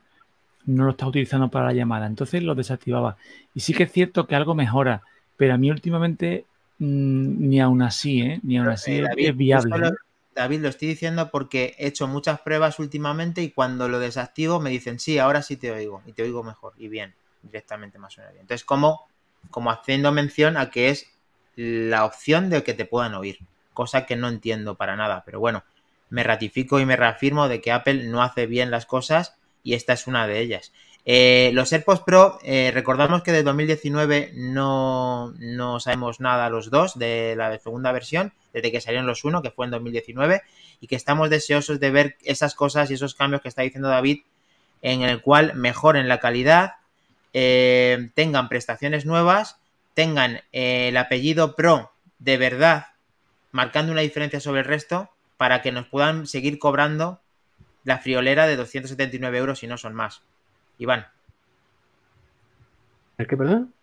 no lo estás utilizando para la llamada. Entonces lo desactivaba. Y sí que es cierto que algo mejora, pero a mí últimamente mm, ni aún así, ¿eh? Ni aún así eh, es viable. David, lo estoy diciendo porque he hecho muchas pruebas últimamente y cuando lo desactivo me dicen, sí, ahora sí te oigo y te oigo mejor y bien, directamente más o menos bien. Entonces, como, como haciendo mención a que es la opción de que te puedan oír, cosa que no entiendo para nada, pero bueno, me ratifico y me reafirmo de que Apple no hace bien las cosas y esta es una de ellas. Eh, los AirPods Pro, eh, recordamos que de 2019 no, no, sabemos nada los dos de la segunda versión, desde que salieron los uno, que fue en 2019, y que estamos deseosos de ver esas cosas y esos cambios que está diciendo David, en el cual mejoren la calidad, eh, tengan prestaciones nuevas, tengan el apellido Pro de verdad, marcando una diferencia sobre el resto, para que nos puedan seguir cobrando la friolera de 279 euros y no son más. Iván. ¿El qué, perdón?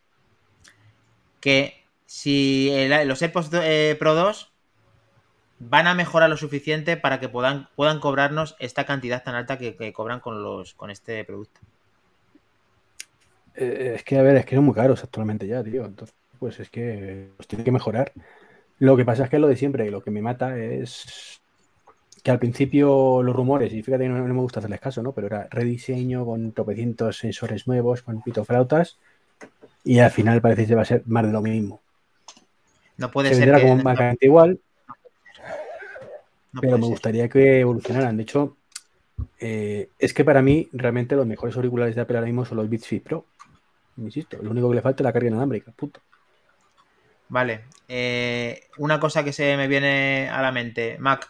Que si los AirPods eh, Pro 2 van a mejorar lo suficiente para que puedan, puedan cobrarnos esta cantidad tan alta que, cobran con, los, con este producto. Eh, es que, a ver, es que son muy caros actualmente ya, tío. Entonces, pues es que los tiene que mejorar. Lo que pasa es que es lo de siempre, lo que me mata es que al principio los rumores, y fíjate, no, no me gusta hacerles caso, ¿no? Pero era rediseño con tropecientos sensores nuevos, con pitoflautas, y al final parece que va a ser más de lo mismo. No puede ser. como un igual, pero me gustaría que evolucionaran. De hecho, eh, es que para mí realmente los mejores auriculares de Apple ahora mismo son los Beats Fit Pro. Insisto, lo único que le falta es la carga inalámbrica, punto. Vale. Eh, una cosa que se me viene a la mente, Mac,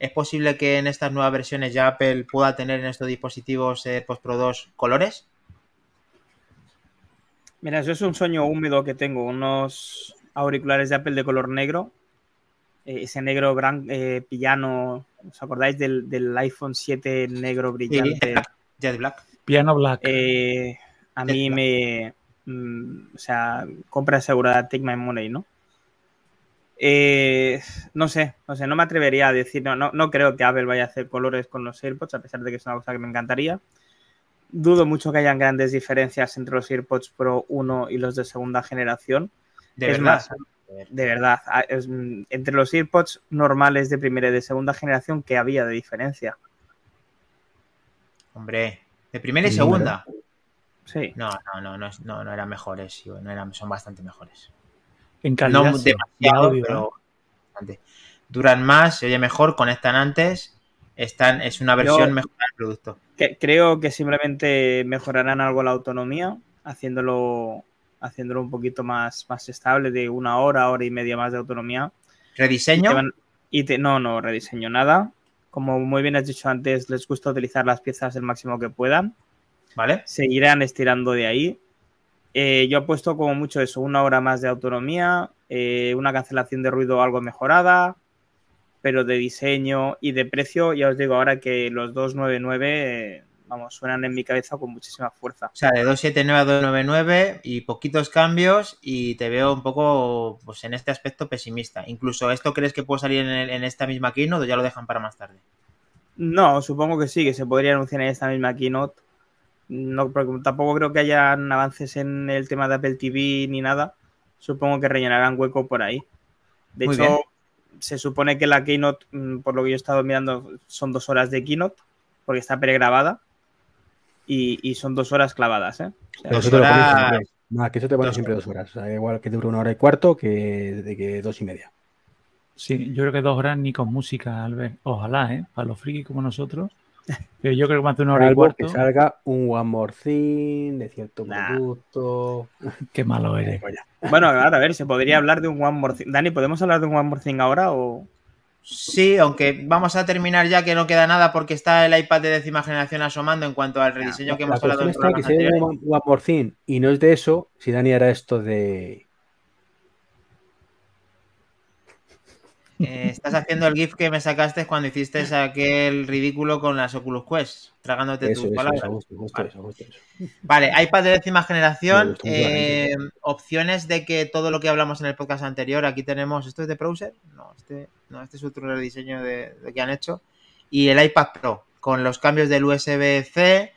¿Es posible que en estas nuevas versiones ya Apple pueda tener en estos dispositivos AirPods Pro 2 colores? Mira, eso es un sueño húmedo que tengo, unos auriculares de Apple de color negro, eh, ese negro gran eh, pillano, ¿os acordáis del, iPhone 7 negro brillante? Jet Black. Piano Black. Eh, a mí me, mm, o sea, compra asegurada, take my money, ¿no? Eh, no sé, no sé, no me atrevería a decir, no, no, creo que Apple vaya a hacer colores con los AirPods, a pesar de que es una cosa que me encantaría. Dudo mucho que hayan grandes diferencias entre los AirPods Pro 1 y los de segunda generación. De es Más, de verdad, entre los AirPods normales de primera y de segunda generación, ¿qué había de diferencia? Hombre, de primera y segunda. Sí. No, no, no, no, no, no eran mejores, no eran, son bastante mejores. En calidad, no demasiado, pero duran más, se oye mejor, conectan antes. Están, es una versión mejor del producto. creo que simplemente mejorarán algo la autonomía, haciéndolo haciéndolo un poquito más, más estable, de una hora, hora y media más de autonomía. ¿Rediseño? Y te van- y te- no, no rediseño nada. Como muy bien has dicho antes, les gusta utilizar las piezas el máximo que puedan. ¿Vale? Seguirán estirando de ahí. Eh, yo he puesto como mucho eso, una hora más de autonomía, eh, una cancelación de ruido algo mejorada, pero de diseño y de precio, ya os digo ahora que los 299, eh, vamos, suenan en mi cabeza con muchísima fuerza. O sea, de 279 a 299 y poquitos cambios y te veo un poco, pues en este aspecto pesimista. Incluso esto crees que puede salir en, el- en esta misma keynote o ya lo dejan para más tarde. No, supongo que sí, que se podría anunciar en esta misma keynote. No, porque tampoco creo que hayan avances en el tema de Apple TV ni nada. Supongo que rellenarán hueco por ahí. De Muy hecho, bien. se supone que la keynote, mm, por lo que yo he estado mirando, son dos horas de keynote, porque está pregrabada. Y, y son dos horas clavadas, ¿eh? O sea, Dos eso te lo que eso te siempre dos horas. O sea, igual que dura una hora y cuarto que, de que dos y media. Sí, yo creo que dos horas ni con música, Albert. Ojalá, ¿eh? Para los frikis como nosotros. Pero [laughs] yo creo que más de una hora y Salvo que cuarto. salga un One More Thing de cierto Nah. producto. [laughs] Qué malo eres. coña. Bueno, ahora a ver, se podría hablar de un One More Thing. Dani, ¿podemos hablar de un One More Thing ahora o...? Sí, aunque vamos a terminar ya que no queda nada porque está el iPad de décima generación asomando en cuanto al rediseño que La hemos hablado cuestión en está que anteriores. One One More Thing y no es de eso, si Dani hará esto de. Eh, estás haciendo el GIF que me sacaste cuando hiciste [laughs] aquel ridículo con las Oculus Quest, tragándote Eso, tus eso, palabras. eso, Vale. Vale, iPad de décima generación. la eh, opciones de que todo lo que hablamos en el podcast anterior, aquí tenemos. ¿Esto es de browser? No, este, no, este es otro rediseño de, de que han hecho. Y el iPad Pro, con los cambios del USB-C,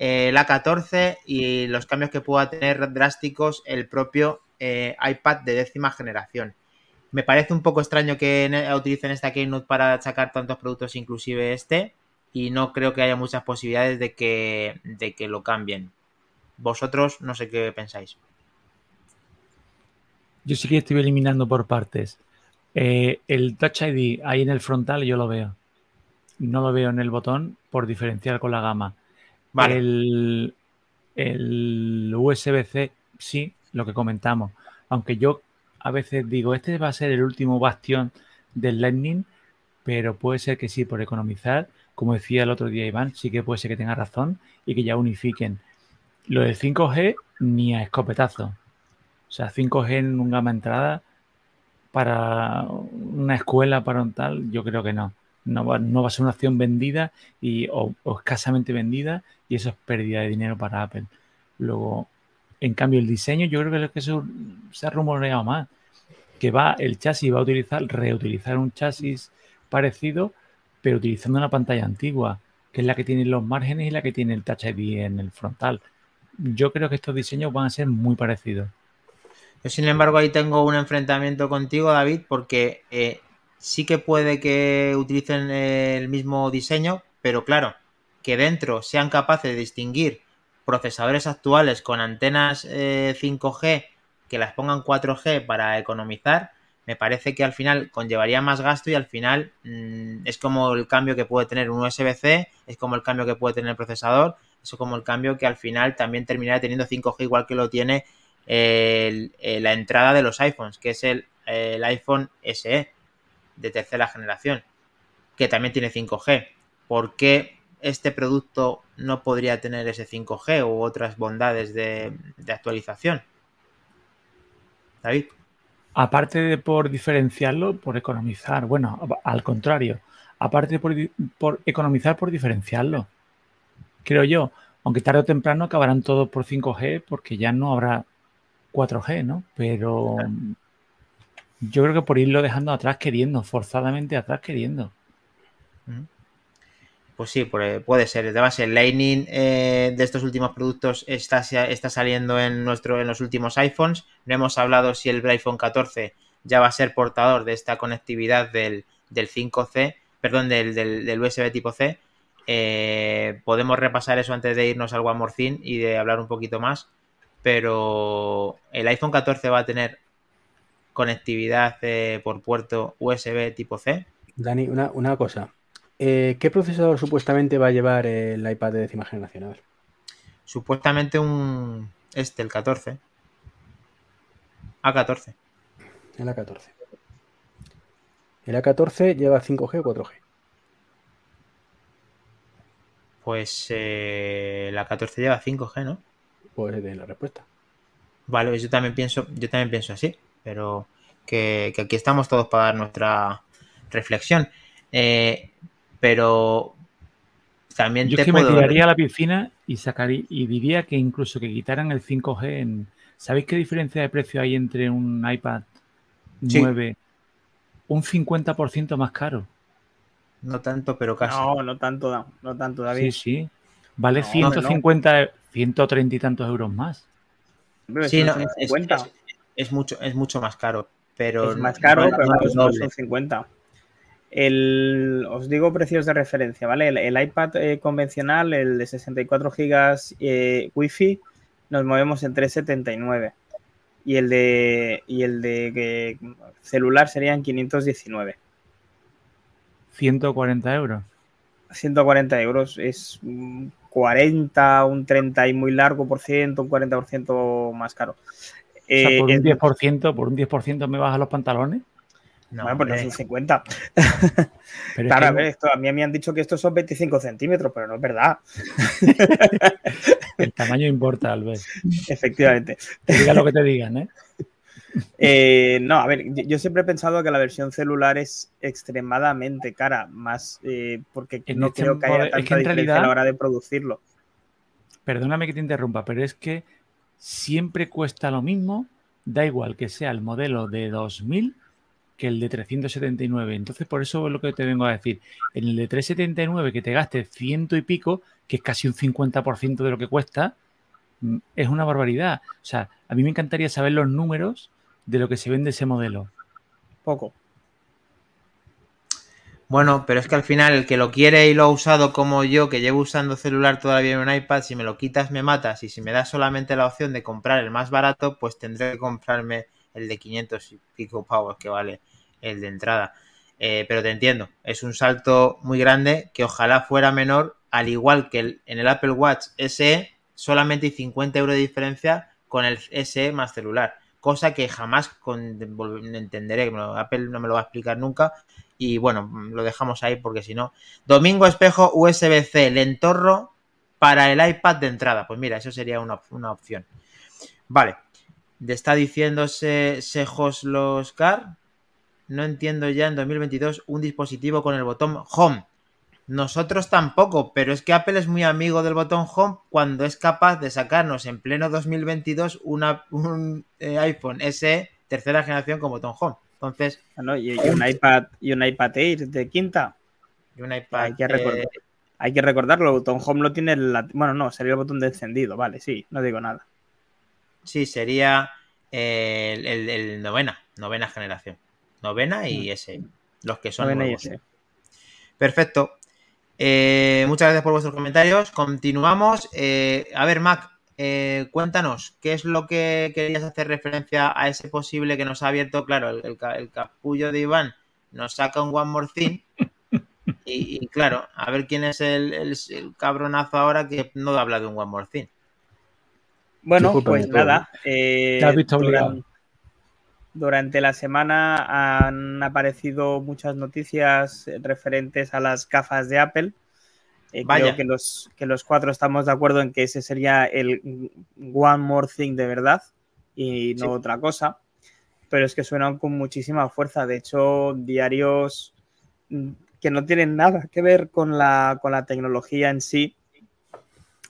eh, el A14 y los cambios que pueda tener drásticos el propio eh, iPad de décima generación. Me parece un poco extraño que utilicen esta Keynote para sacar tantos productos, inclusive este, y no creo que haya muchas posibilidades de que, de que lo cambien. Vosotros no sé qué pensáis. Yo sí que estoy eliminando por partes. Eh, el Touch ID ahí en el frontal yo lo veo. No lo veo en el botón por diferenciar con la gama. Vale, El, el USB-C, sí, lo que comentamos. Aunque yo a veces digo, este va a ser el último bastión del Lightning, pero puede ser que sí, por economizar, como decía el otro día Iván, sí que puede ser que tenga razón y que ya unifiquen. Lo del 5G ni a escopetazo. O sea, 5G en un gama entrada para una escuela, para un tal, yo creo que no. No va, no va a ser una acción vendida y, o, o escasamente vendida y eso es pérdida de dinero para Apple. Luego, en cambio, el diseño, yo creo que es que se ha rumoreado más. Que va, el chasis va a utilizar, reutilizar un chasis parecido, pero utilizando una pantalla antigua, que es la que tiene los márgenes y la que tiene el Touch ID en el frontal. Yo creo que estos diseños van a ser muy parecidos. Yo, sin embargo, ahí tengo un enfrentamiento contigo, David, porque eh, sí que puede que utilicen el mismo diseño, pero claro, que dentro sean capaces de distinguir procesadores actuales con antenas eh, 5G que las pongan 4G para economizar, me parece que al final conllevaría más gasto y al final mmm, es como el cambio que puede tener un USB-C, es como el cambio que puede tener el procesador, es como el cambio que al final también terminará teniendo 5G igual que lo tiene el, la entrada de los iPhones, que es el, el, iPhone SE de tercera generación, que también tiene 5G. ¿Por qué este producto no podría tener ese 5G u otras bondades de, de actualización? David. Aparte de por diferenciarlo, por economizar. Bueno, al contrario. Aparte de por, por economizar, por diferenciarlo. Creo yo. Aunque tarde o temprano acabarán todos por 5G porque ya no habrá 4G, ¿no? Pero yo creo que por irlo dejando atrás queriendo, forzadamente atrás queriendo. Pues sí, puede ser. Además, el Lightning eh, de estos últimos productos está, saliendo en, nuestro, en los últimos iPhones. No hemos hablado si el iPhone 14 ya va a ser portador de esta conectividad del, del 5C, perdón, del, del, USB tipo C. Eh, podemos repasar eso antes de irnos al One More Thing y de hablar un poquito más. Pero el iPhone 14 va a tener conectividad eh, por puerto USB tipo C. Dani, una cosa. Eh, ¿Qué procesador supuestamente va a llevar el iPad de décima generación? A ver. Supuestamente un. Este, el 14. A14. El A14. El A14 lleva 5G o 4G. Pues eh, la 14 lleva 5G, ¿no? Pues de la respuesta. Vale, yo también pienso, yo también pienso así, pero que, que aquí estamos todos para dar nuestra reflexión. Eh, pero también Yo te es que me tiraría a la piscina y sacaría y diría que incluso que quitaran el 5G en. ¿Sabéis qué diferencia de precio hay entre un iPad Sí. 9? Un 50% más caro. No tanto, pero casi. No, no tanto, no, no tanto, David. Sí, sí. Vale No, hombre, no. 150, 130 y tantos euros más. Sí, no, es, 50. es- es mucho, es mucho más caro. Pero Es más caro, no- pero no son 50. El, os digo precios de referencia, ¿vale? El, el iPad eh, convencional, el de 64 GB eh, Wi-Fi, nos movemos en 379. Y el de, y el de eh, celular serían 519. 140 euros. 140 euros es un 40, un 30 y muy largo por ciento, un 40% más caro. O sea, Eh, por un 10%, por un 10% me bajas los pantalones. No, bueno, pues no son 50. [laughs] Pero es Claro, que- a ver, esto, a mí me han dicho que estos son 25 centímetros, pero no es verdad. el tamaño importa, Albert. Efectivamente. Te diga lo que te digan, ¿eh? Eh, no, a ver, yo, siempre he pensado que la versión celular es extremadamente cara, más eh, porque En no este creo que haya es tanta que en diferencia realidad- a la hora de producirlo. Perdóname que te interrumpa, pero es que siempre cuesta lo mismo, da igual que sea el modelo de 2000 que el de 379. Entonces, por eso es lo que te vengo a decir. En el de 379, que te gastes ciento y pico, que es casi un 50% de lo que cuesta, mm, es una barbaridad. O sea, a mí me encantaría saber los números de lo que se vende ese modelo. Poco. Bueno, pero es que al final el que lo quiere y lo ha usado como yo, que llevo usando celular todavía en un iPad, si me lo quitas me matas y si me das solamente la opción de comprar el más barato, pues tendré que comprarme el de 500 y pico pavos que vale el de entrada. Eh, pero te entiendo, es un salto muy grande que ojalá fuera menor, al igual que el- en el Apple Watch SE, solamente hay 50 euros de diferencia con el SE más celular, cosa que jamás con- entenderé, Apple no me lo va a explicar nunca, y bueno, lo dejamos ahí porque si no. Domingo espejo USB-C, lentorro para el iPad de entrada. Pues mira, eso sería una, una opción. Vale. De está diciéndose Sejos los Car. No entiendo ya en 2022 un dispositivo con el botón Home. Nosotros tampoco, pero es que Apple es muy amigo del botón Home cuando es capaz de sacarnos en pleno 2022 una, un eh, iPhone SE tercera generación con botón Home. Entonces, Ah, ¿no? Y, y un iPad y un iPad Air de quinta. y un iPad. Hay que, eh, hay que recordarlo. El botón Home lo tiene. lat- bueno, no, sería el botón de encendido. Vale, sí, no digo nada. Sí, sería eh, el, el- el novena, novena generación. Novena y ese, los que son Novena y nuevos. ese. Perfecto. Eh, muchas gracias por vuestros comentarios. Continuamos. Eh, a ver, Mac, eh, cuéntanos, ¿qué es lo que querías hacer referencia a ese posible que nos ha abierto? Claro, el, el ca- el capullo de Iván nos saca un One More Thing. [laughs] Y, y claro, a ver quién es el, el- el cabronazo ahora que no habla de un One More Thing. Bueno, pues todo. nada. eh, Te has visto obligado. duran- durante la semana han aparecido muchas noticias referentes a las gafas de Apple. Eh, Vaya. creo que los, que los cuatro estamos de acuerdo en que ese sería el One More Thing de verdad y no Sí. otra cosa. Pero es que suenan con muchísima fuerza. De hecho, diarios mm, que no tienen nada que ver con la, con la tecnología en sí,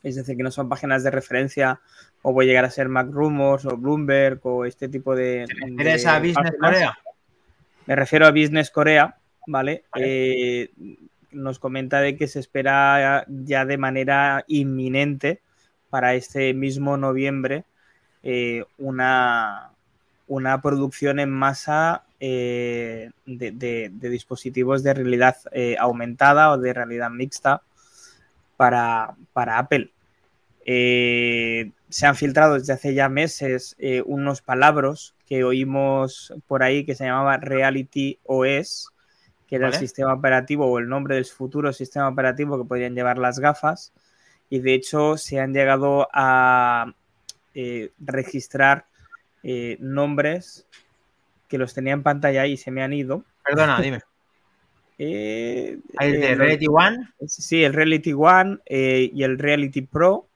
es decir, que no son páginas de referencia o voy a llegar a ser Mac Rumors o Bloomberg o este tipo de... ¿Eres de a Business páginas. Corea? Me refiero a Business Corea, ¿vale? Eh, nos comenta de que se espera ya de manera inminente para este mismo noviembre eh, una, una producción en masa eh, de, de- de dispositivos de realidad eh, aumentada o de realidad mixta para, para Apple. Eh, se han filtrado desde hace ya meses eh, unos palabras que oímos por ahí que se llamaba Reality OS, que era Vale. el sistema operativo o el nombre del futuro sistema operativo que podrían llevar las gafas. Y de hecho se han llegado a eh, registrar nombres que los tenía en pantalla y se me han ido. Perdona, dime. Eh, ¿El de eh, Reality One? Sí, el Reality One eh, y el Reality Pro,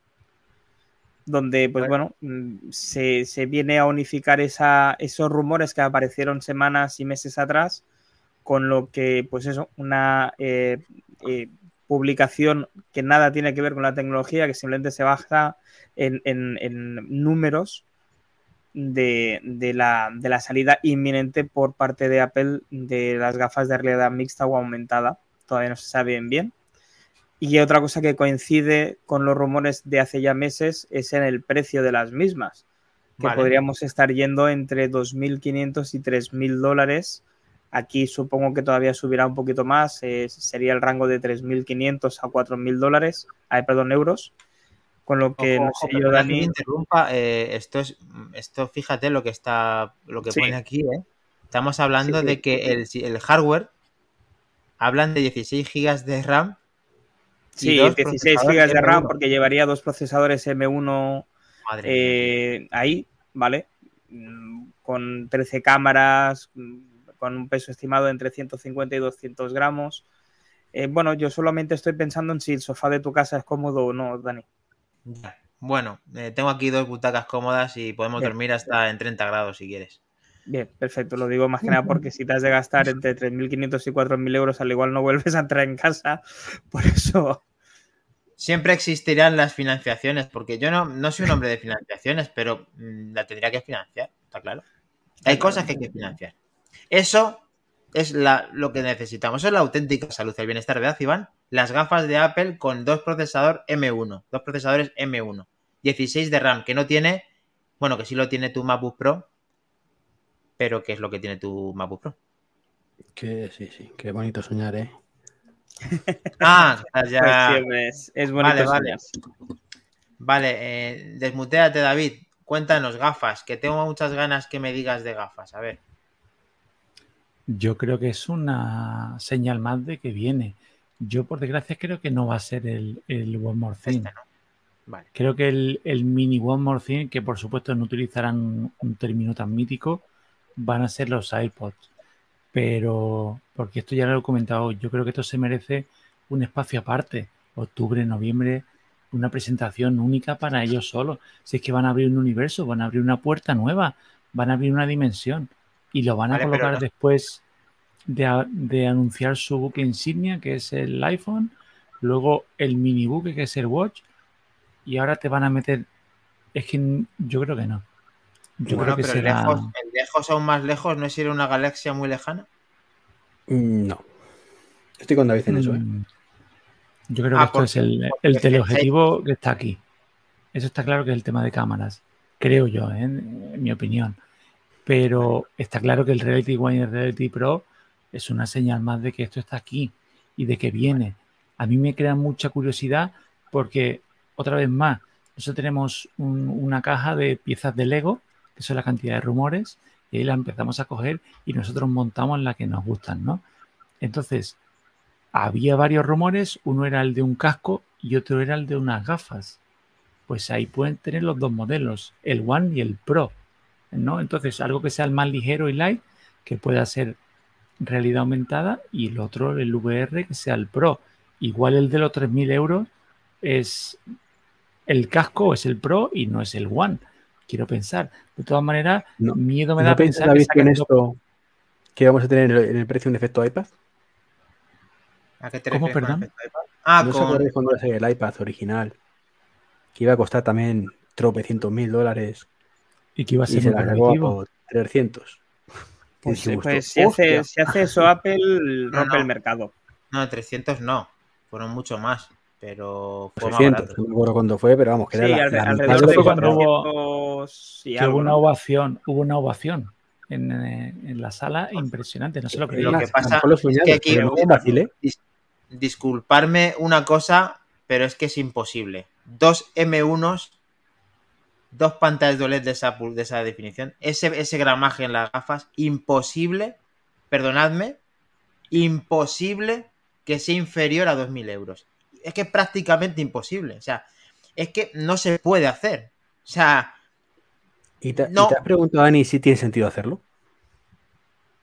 donde, pues bueno, mm, se, se viene a unificar esa, esos rumores que aparecieron semanas y meses atrás, con lo que, pues eso, una eh, eh, publicación que nada tiene que ver con la tecnología, que simplemente se basa en, en- en números de, de la, de la salida inminente por parte de Apple de las gafas de realidad mixta o aumentada. Todavía no se sabe bien bien. Y otra cosa que coincide con los rumores de hace ya meses es en el precio de las mismas, que Vale. podríamos estar yendo entre 2.500 y 3.000 dólares. Aquí supongo que todavía subirá un poquito más, eh, sería el rango de 3.500 a 4.000 dólares, ay, perdón, euros. Con lo que, Ojo, no ojo, sé yo, Dani, te interrumpa, eh, esto es, esto fíjate lo que está, lo que Sí. pone aquí, ¿eh? Estamos hablando Sí, de que el, el hardware hablan de 16 GB de RAM. Sí, dos 16 procesadores GB de RAM M1. porque llevaría dos procesadores M1 Madre mía. eh, ahí, ¿vale? Mm, Con 13 cámaras, mm, con un peso estimado entre 150 y 200 gramos. Eh, bueno, yo solamente estoy pensando en si el sofá de tu casa es cómodo o no, Dani. Ya. Bueno, eh, tengo aquí dos butacas cómodas y podemos Bien. dormir hasta en 30 grados si quieres. Bien, perfecto. Lo digo más que nada porque si te has de gastar entre 3.500 y 4.000 euros, al igual no vuelves a entrar en casa. [laughs] Por eso, Siempre existirán las financiaciones, porque yo no, no soy un hombre de financiaciones, pero mm, la tendría que financiar, está claro. Hay cosas que hay que financiar. Eso es la- lo que necesitamos, es la auténtica salud, el bienestar, ¿verdad, Iván? Las gafas de Apple con dos procesadores M1, dos procesadores M1, 16 de RAM, que no tiene, bueno, que sí lo tiene tu MacBook Pro, pero ¿qué es lo que tiene tu MacBook Pro? Que sí, sí, qué bonito soñar, ¿eh? [laughs] Ah, ya. pues es, es bonito. Vale, vale. Vale, eh, desmuteate, David. Cuéntanos, gafas, que tengo muchas ganas que me digas de gafas. A ver. Yo creo que es una señal más de que viene. Yo, por desgracia, creo que no va a ser el, el One More Thing. ¿no? Vale. Creo que el, el mini One More Thing, que por supuesto no utilizarán un término tan mítico, van a ser los AirPods. Pero, porque esto ya lo he comentado, yo creo que esto se merece un espacio aparte. Octubre, noviembre, una presentación única para ellos solos. Si es que van a abrir un universo, van a abrir una puerta nueva, van a abrir una dimensión y lo van a Vale, colocar no- después de, de anunciar su buque insignia, que es el iPhone, luego el mini buque, que es el Watch, y ahora te van a meter. Es que yo creo que no. Yo bueno, creo que pero será. lejos, el lejos aún más lejos, ¿no es ir a una galaxia muy lejana? Mm, No. Estoy con David en eso, ¿eh? Mm, Yo creo Ah, que esto es el, teleobjetivo que está aquí. Eso está claro que es el tema de cámaras. Creo yo, ¿eh? en, en mi opinión. Pero está claro que el Reality One y el Reality Pro es una señal más de que esto está aquí y de que viene. A mí me crea mucha curiosidad porque, otra vez más, nosotros tenemos un- una caja de piezas de Lego, que son la cantidad de rumores, y ahí la empezamos a coger y nosotros montamos la que nos gustan, ¿no? Entonces, había varios rumores, uno era el de un casco y otro era el de unas gafas. Pues ahí pueden tener los dos modelos, el One y el Pro, ¿no? Entonces, algo que sea el más ligero y light, que pueda ser realidad aumentada, y el otro, el VR, que sea el Pro. Igual el de los 3.000 euros es el casco, es el Pro y no es el One. Quiero pensar. De todas maneras, No- miedo me ¿No da pensar que en esto que vamos a tener en el, el precio un efecto iPad? ¿A qué te ¿Cómo, refieres con perdón? efecto iPad? Ah, ¿No con... cuando el iPad original? Que iba a costar también tropecientos mil dólares y que iba a y ser se muy la sacó progresivo. por 300. Pues, pues si, hace, si hace eso Apple, rompe no. el mercado. No, 300 no. Fueron mucho más. Pero fue más 600, barato. no me acuerdo cuándo fue, pero vamos, que Sí, era la, alre- la mitad alrededor de que cuando hubo- 400 y que algo, hubo una ovación, hubo una ovación en, eh, en la sala impresionante, no se lo que lo pasa mejor lo es que aquí- me vacilé. Dis- disculparme una cosa, pero es que es imposible. Dos M1s, dos pantallas de OLED de esa, de esa definición, ese, ese gramaje en las gafas, imposible, perdonadme, imposible que sea inferior a 2.000 euros. Es que es prácticamente imposible. O sea, es que no se puede hacer. O sea, ¿Y te, y No. te has preguntado, Dani, si tiene sentido hacerlo?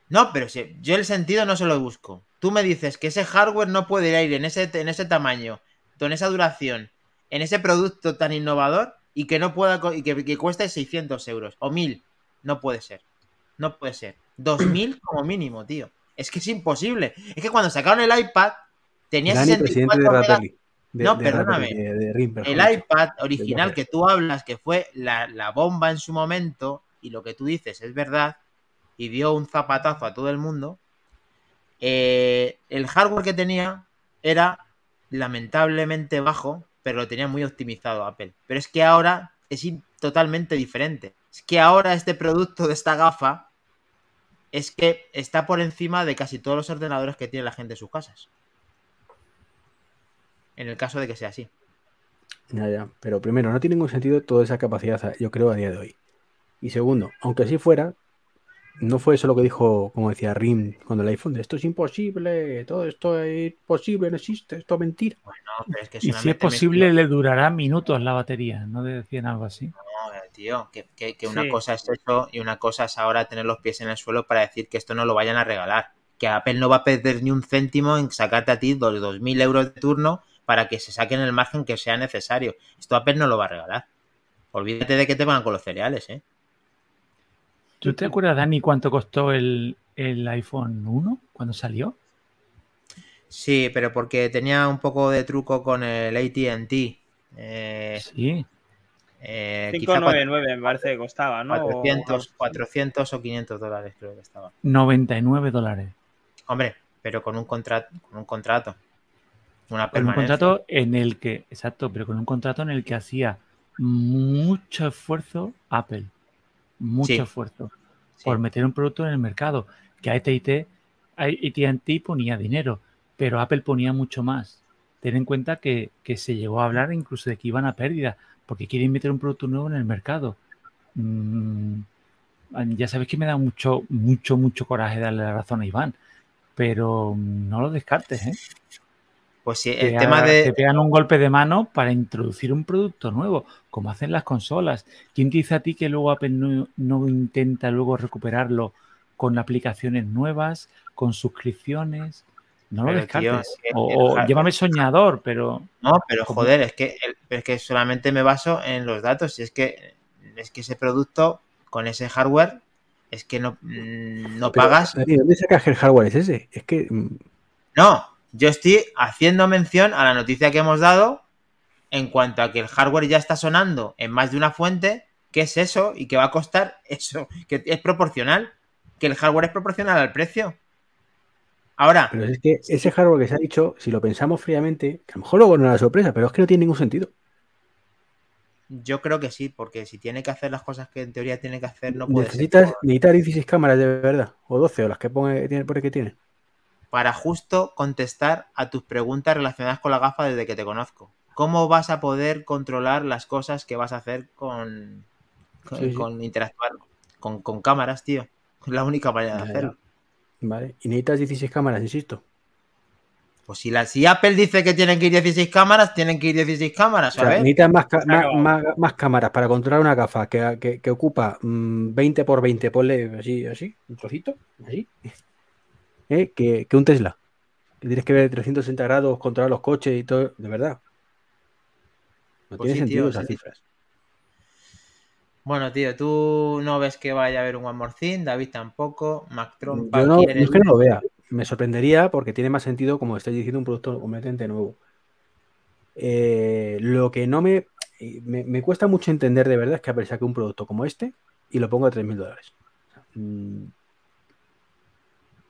No, pero si yo el sentido no se lo busco. Tú me dices que ese hardware no puede ir en ese, en ese tamaño, con esa duración, en ese producto tan innovador y que no pueda y que, que cueste 600 euros o 1000. No puede ser. No puede ser. 2000 [clears throat] como mínimo, tío. Es que es imposible. Es que cuando sacaron el iPad tenía Dani, presidente 64 de No, de perdóname. El iPad original que tú hablas, que fue la, la bomba en su momento, y lo que tú dices es verdad, y dio un zapatazo a todo el mundo, eh, el hardware que tenía era lamentablemente bajo, pero lo tenía muy optimizado Apple. Pero es que ahora es totalmente diferente. Es que ahora este producto de esta gafa es que está por encima de casi todos los ordenadores que tiene la gente en sus casas. En el caso de que sea así. Ya, ya. Pero primero, no tiene ningún sentido toda esa capacidad, yo creo, a día de hoy. Y segundo, aunque así fuera, no fue eso lo que dijo, como decía Rim cuando el iPhone, de esto es imposible, todo esto es posible, no existe, esto es mentira. Bueno, pero es que Y si es posible, le durará minutos la batería. ¿No decían algo así? No, tío, que, que- que una Sí. cosa es eso y una cosa es ahora tener los pies en el suelo para decir que esto no lo vayan a regalar. Que Apple no va a perder ni un céntimo en sacarte a ti los 2.000 euros de turno para que se saquen el margen que sea necesario. Esto Apple no lo va a regalar. Olvídate de que te van con los cereales, ¿eh? ¿Tú te acuerdas, Dani, cuánto costó el, el iPhone 1 cuando salió? Sí, pero porque tenía un poco de truco con el AT&T. Eh, Sí. eh, quizá 599 me parece que costaba, ¿no? 400, O- 400 o 500 dólares creo que estaba. 99 dólares. Hombre, pero con un contrato, con un contrato. Una Con un contrato en el que, exacto, pero con un contrato en el que hacía mucho esfuerzo Apple. Mucho Sí. esfuerzo. Sí. por meter un producto en el mercado. Que AT&T, AT&T ponía dinero, pero Apple ponía mucho más. Ten en cuenta que, que se llegó a hablar incluso de que iban a pérdida, porque quieren meter un producto nuevo en el mercado. Mm, ya sabes que me da mucho, mucho, mucho coraje darle la razón a Iván, pero no lo descartes, ¿eh? Pues sí, Te, el tema de. te pegan un golpe de mano para introducir un producto nuevo, como hacen las consolas. ¿Quién te dice a ti que luego Apple no, no intenta luego recuperarlo con aplicaciones nuevas, con suscripciones? No lo Pero, descartes. o llámame soñador, pero No, pero ¿Cómo? joder, es que, es que solamente me baso en los datos. Y es que, es que ese producto con ese hardware es que no, mm, no Pero, pagas. ¿Dónde sacas el hardware es ese? Es que mm, No, yo estoy haciendo mención a la noticia que hemos dado en cuanto a que el hardware ya está sonando en más de una fuente. ¿Qué es eso? Y que va a costar [laughs] eso. Que es proporcional. Que el hardware es proporcional al precio. Ahora, Pero es que ese hardware que se ha dicho, si lo pensamos fríamente, que a lo mejor luego no era sorpresa, pero es que no tiene ningún sentido. yo creo que sí, porque si tiene que hacer las cosas que en teoría tiene que hacer, no puede ser. Necesitas, necesitas 16 cámaras de verdad, o 12, o las que pone, tiene, por que tiene. Para justo contestar a tus preguntas relacionadas con la gafa desde que te conozco. ¿Cómo vas a poder controlar las cosas que vas a hacer con, con, Sí, sí. con interactuar con, con cámaras, tío? [laughs] Es la única manera de hacerlo. Vale. Y necesitas 16 cámaras, insisto. Pues si, la, si Apple dice que tienen que ir 16 cámaras, tienen que ir 16 cámaras, O sea, ¿sabes? necesitas más, cámaras para controlar una gafa que, que- que ocupa mm, 20 por 20, ponle así, así, un trocito, así, ¿eh? que, que un Tesla. Que tienes que ver 360 grados, controlar los coches y todo, de verdad. No Pues tiene sí, sentido tío, esas sí. cifras. Bueno, tío, tú no ves que vaya a haber un One More Thing, David tampoco, Mac Trompa Yo no, es que no lo vea. Me sorprendería porque tiene más sentido, como estáis diciendo, un producto completamente nuevo. Eh, lo que no me, me, me cuesta mucho entender de verdad es que Apple saque un producto como este y lo ponga a 3.000 dólares. O sea, mm,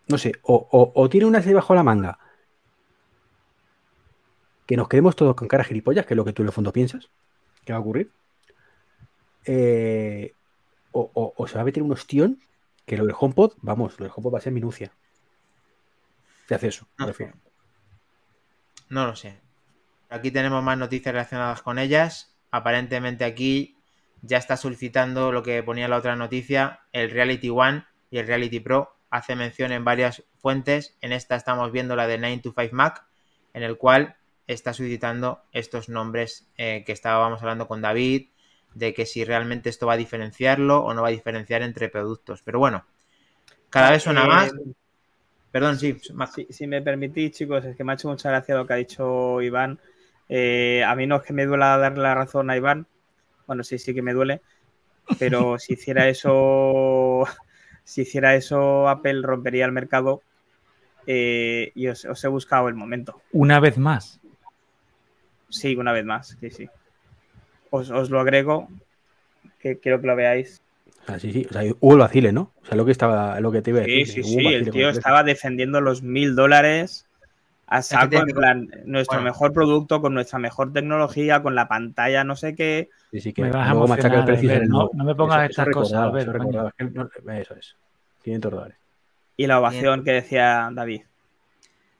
no sé, o, o- o tiene una serie bajo la manga que nos quedemos todos con cara gilipollas, que es lo que tú en el fondo piensas que va a ocurrir. Eh, o, o- o se va a meter un ostión que lo del HomePod, vamos, lo del HomePod va a ser minucia de acceso, me No. refiero. No lo sé. Aquí tenemos más noticias relacionadas con ellas. Aparentemente aquí ya está solicitando lo que ponía la otra noticia, el Reality One y el Reality Pro. Hace mención en varias fuentes. En esta estamos viendo la de 9to5 Mac, en el cual está solicitando estos nombres eh, que estábamos hablando con David. de que si realmente esto va a diferenciarlo o no va a diferenciar entre productos. Pero bueno, cada vez suena Eh, más. Perdón, sí, Mac. Si, si me permitís, chicos, es que me ha hecho mucha gracia lo que ha dicho Iván. Eh, a mí no es que me duela darle la razón a Iván. Bueno, sí, sí que me duele. Pero si hiciera eso, si hiciera eso, Apple rompería el mercado. eh, y os, os he buscado el momento. Una vez más. Sí, una vez más. Sí, sí. Os, os lo agrego, que quiero que lo veáis. Sea, sí, sí. O sea, hubo el vacile, ¿no? O sea, lo que estaba, lo que te iba a Sí, decir. sí, sí. vacile El tío estaba defendiendo los mil dólares a saco, en plan, nuestro Bueno. mejor producto, con nuestra mejor tecnología, con la pantalla, no sé qué. Sí, sí, que Me vas a el precio no- no me pongas estas cosas, eso no- Eso es. 500 dólares. Y la ovación que decía David.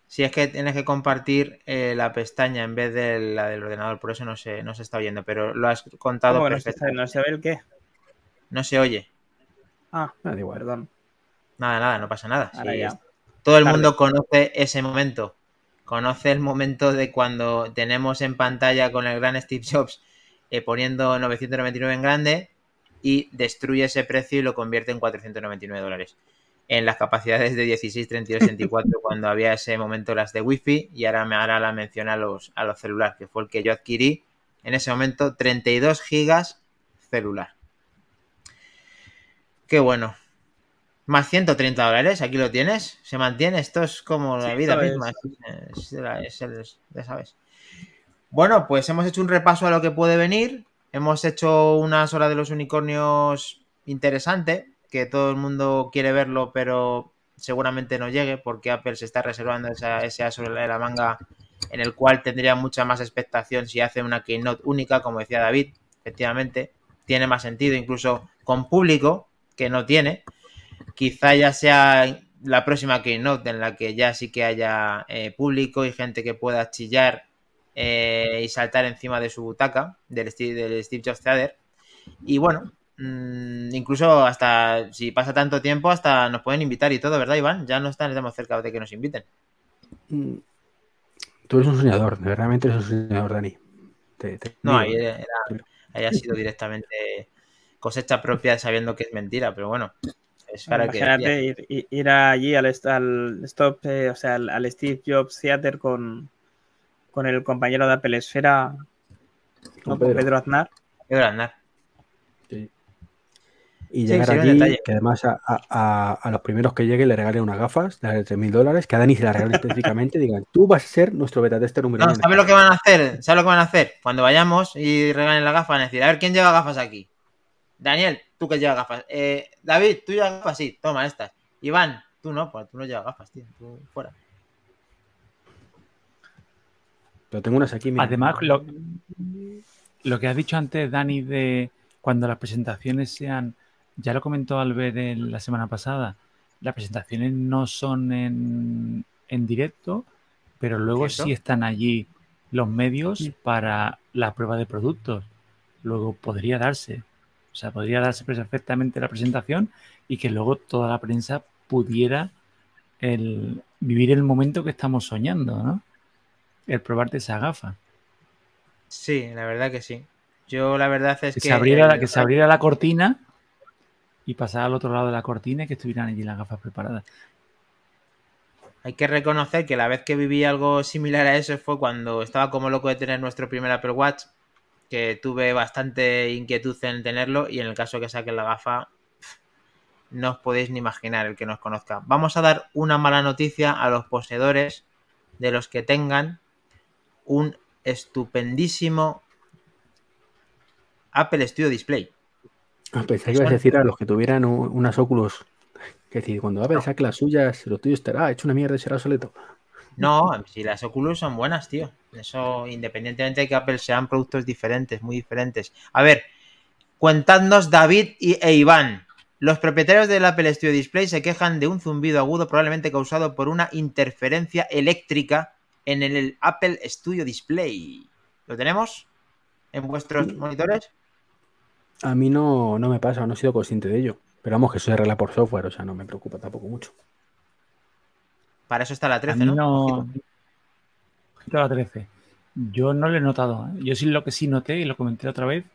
Si es que tienes que compartir eh, la pestaña en vez de la del ordenador, por eso no se, no se está oyendo, pero lo has contado ¿Cómo que no se, perfectamente. no se ve el qué? No se oye. Ah, Ah, da igual. perdón. Nada, nada, no pasa nada. Sí, Todo el Tarde. mundo conoce ese momento. Conoce el momento de cuando tenemos en pantalla con el gran Steve Jobs eh, poniendo 999 en grande y destruye ese precio y lo convierte en 499 dólares. En las capacidades de 16, 32, 64, cuando había ese momento las de Wi-Fi y ahora me hará la mención a los, a los celulares, que fue el que yo adquirí en ese momento 32 gigas celular. Qué bueno. Más 130 dólares, aquí lo tienes. Se mantiene. Esto es como la Sí, vida misma. Es, es ya sabes. Bueno, pues hemos hecho un repaso a lo que puede venir. Hemos hecho unas horas de los unicornios interesante, que todo el mundo quiere verlo, pero seguramente no llegue porque Apple se está reservando esa, ese aso de la manga en el cual tendría mucha más expectación si hace una keynote única, como decía David, efectivamente, tiene más sentido incluso con público que no tiene. Quizá ya sea la próxima keynote en la que ya sí que haya eh, público y gente que pueda chillar eh, y saltar encima de su butaca del Steve, del Steve Jobs Theater. Y bueno, mm, incluso hasta si pasa tanto tiempo, hasta nos pueden invitar y todo, ¿verdad, Iván? Ya no estamos cerca de que nos inviten. Mm. Tú eres un soñador, realmente eres un soñador, Dani. Te- te No, ahí, era- ahí ha sido directamente cosecha propia sabiendo que es mentira, pero bueno, es para que Imagínate ir, ir- ir allí al, stop, eh, o sea, al, al Steve Jobs Theater con, con el compañero de Apple Esfera, ¿no? Pedro. Pedro Aznar. Pedro Aznar. Sí. Y llegar allí, que además a, a- a- a los primeros que lleguen le regalen unas gafas de 3.000 dólares, que a Dani se las regalen específicamente y digan, tú vas a ser nuestro beta tester número No, uno. ¿sabes lo que van a hacer? ¿Sabes lo que van a hacer? Cuando vayamos y regalen la gafa, van a decir, a ver, ¿quién lleva gafas aquí? Daniel, tú que llevas gafas. Eh, David, tú llevas gafas, sí, toma estas. Iván, tú no, pues tú no llevas gafas, tío, tú fuera. Pero tengo unas aquí. mira. Además, lo, lo que has dicho antes, Dani, de cuando las presentaciones sean, ya lo comentó Albert en la semana pasada, las presentaciones no son en, en directo, pero luego ¿Cierto? sí están allí los medios para la prueba de productos. Luego podría darse, o sea, podría darse perfectamente la presentación y que luego toda la prensa pudiera el, vivir el momento que estamos soñando, ¿no? El probarte esa gafa. Sí, la verdad que sí. Yo la verdad es que, que... se abriera, el- que se abriera la cortina y pasar al otro lado de la cortina y que estuvieran allí las gafas preparadas. Hay que reconocer que la vez que viví algo similar a eso fue cuando estaba como loco de tener nuestro primer Apple Watch, que tuve bastante inquietud en tenerlo y en el caso que saquen la gafa, no os podéis ni imaginar el que nos conozca. Vamos a dar una mala noticia a los poseedores de los que tengan un estupendísimo Apple Studio Display. Ah, pensé que ibas a decir a los que tuvieran unas óculos. Que decir, cuando Apple saque las suyas, lo tuyo estará hecho una mierda y será obsoleto. No, si las Oculus son buenas, tío. Eso, independientemente de que Apple sean productos diferentes, muy diferentes. A ver, cuentadnos David y, e Iván. Los propietarios del Apple Studio Display se quejan de un zumbido agudo probablemente causado por una interferencia eléctrica en el Apple Studio Display. ¿Lo tenemos en vuestros monitores? A mí no, no me pasa, no he sido consciente de ello. Pero vamos, que eso se arregla por software, o sea, no me preocupa tampoco mucho. Para eso está la A 13, mí ¿no? no. Ojito. A la 13. Yo no lo he notado. ¿eh? Yo sí lo que sí noté, y lo comenté otra vez,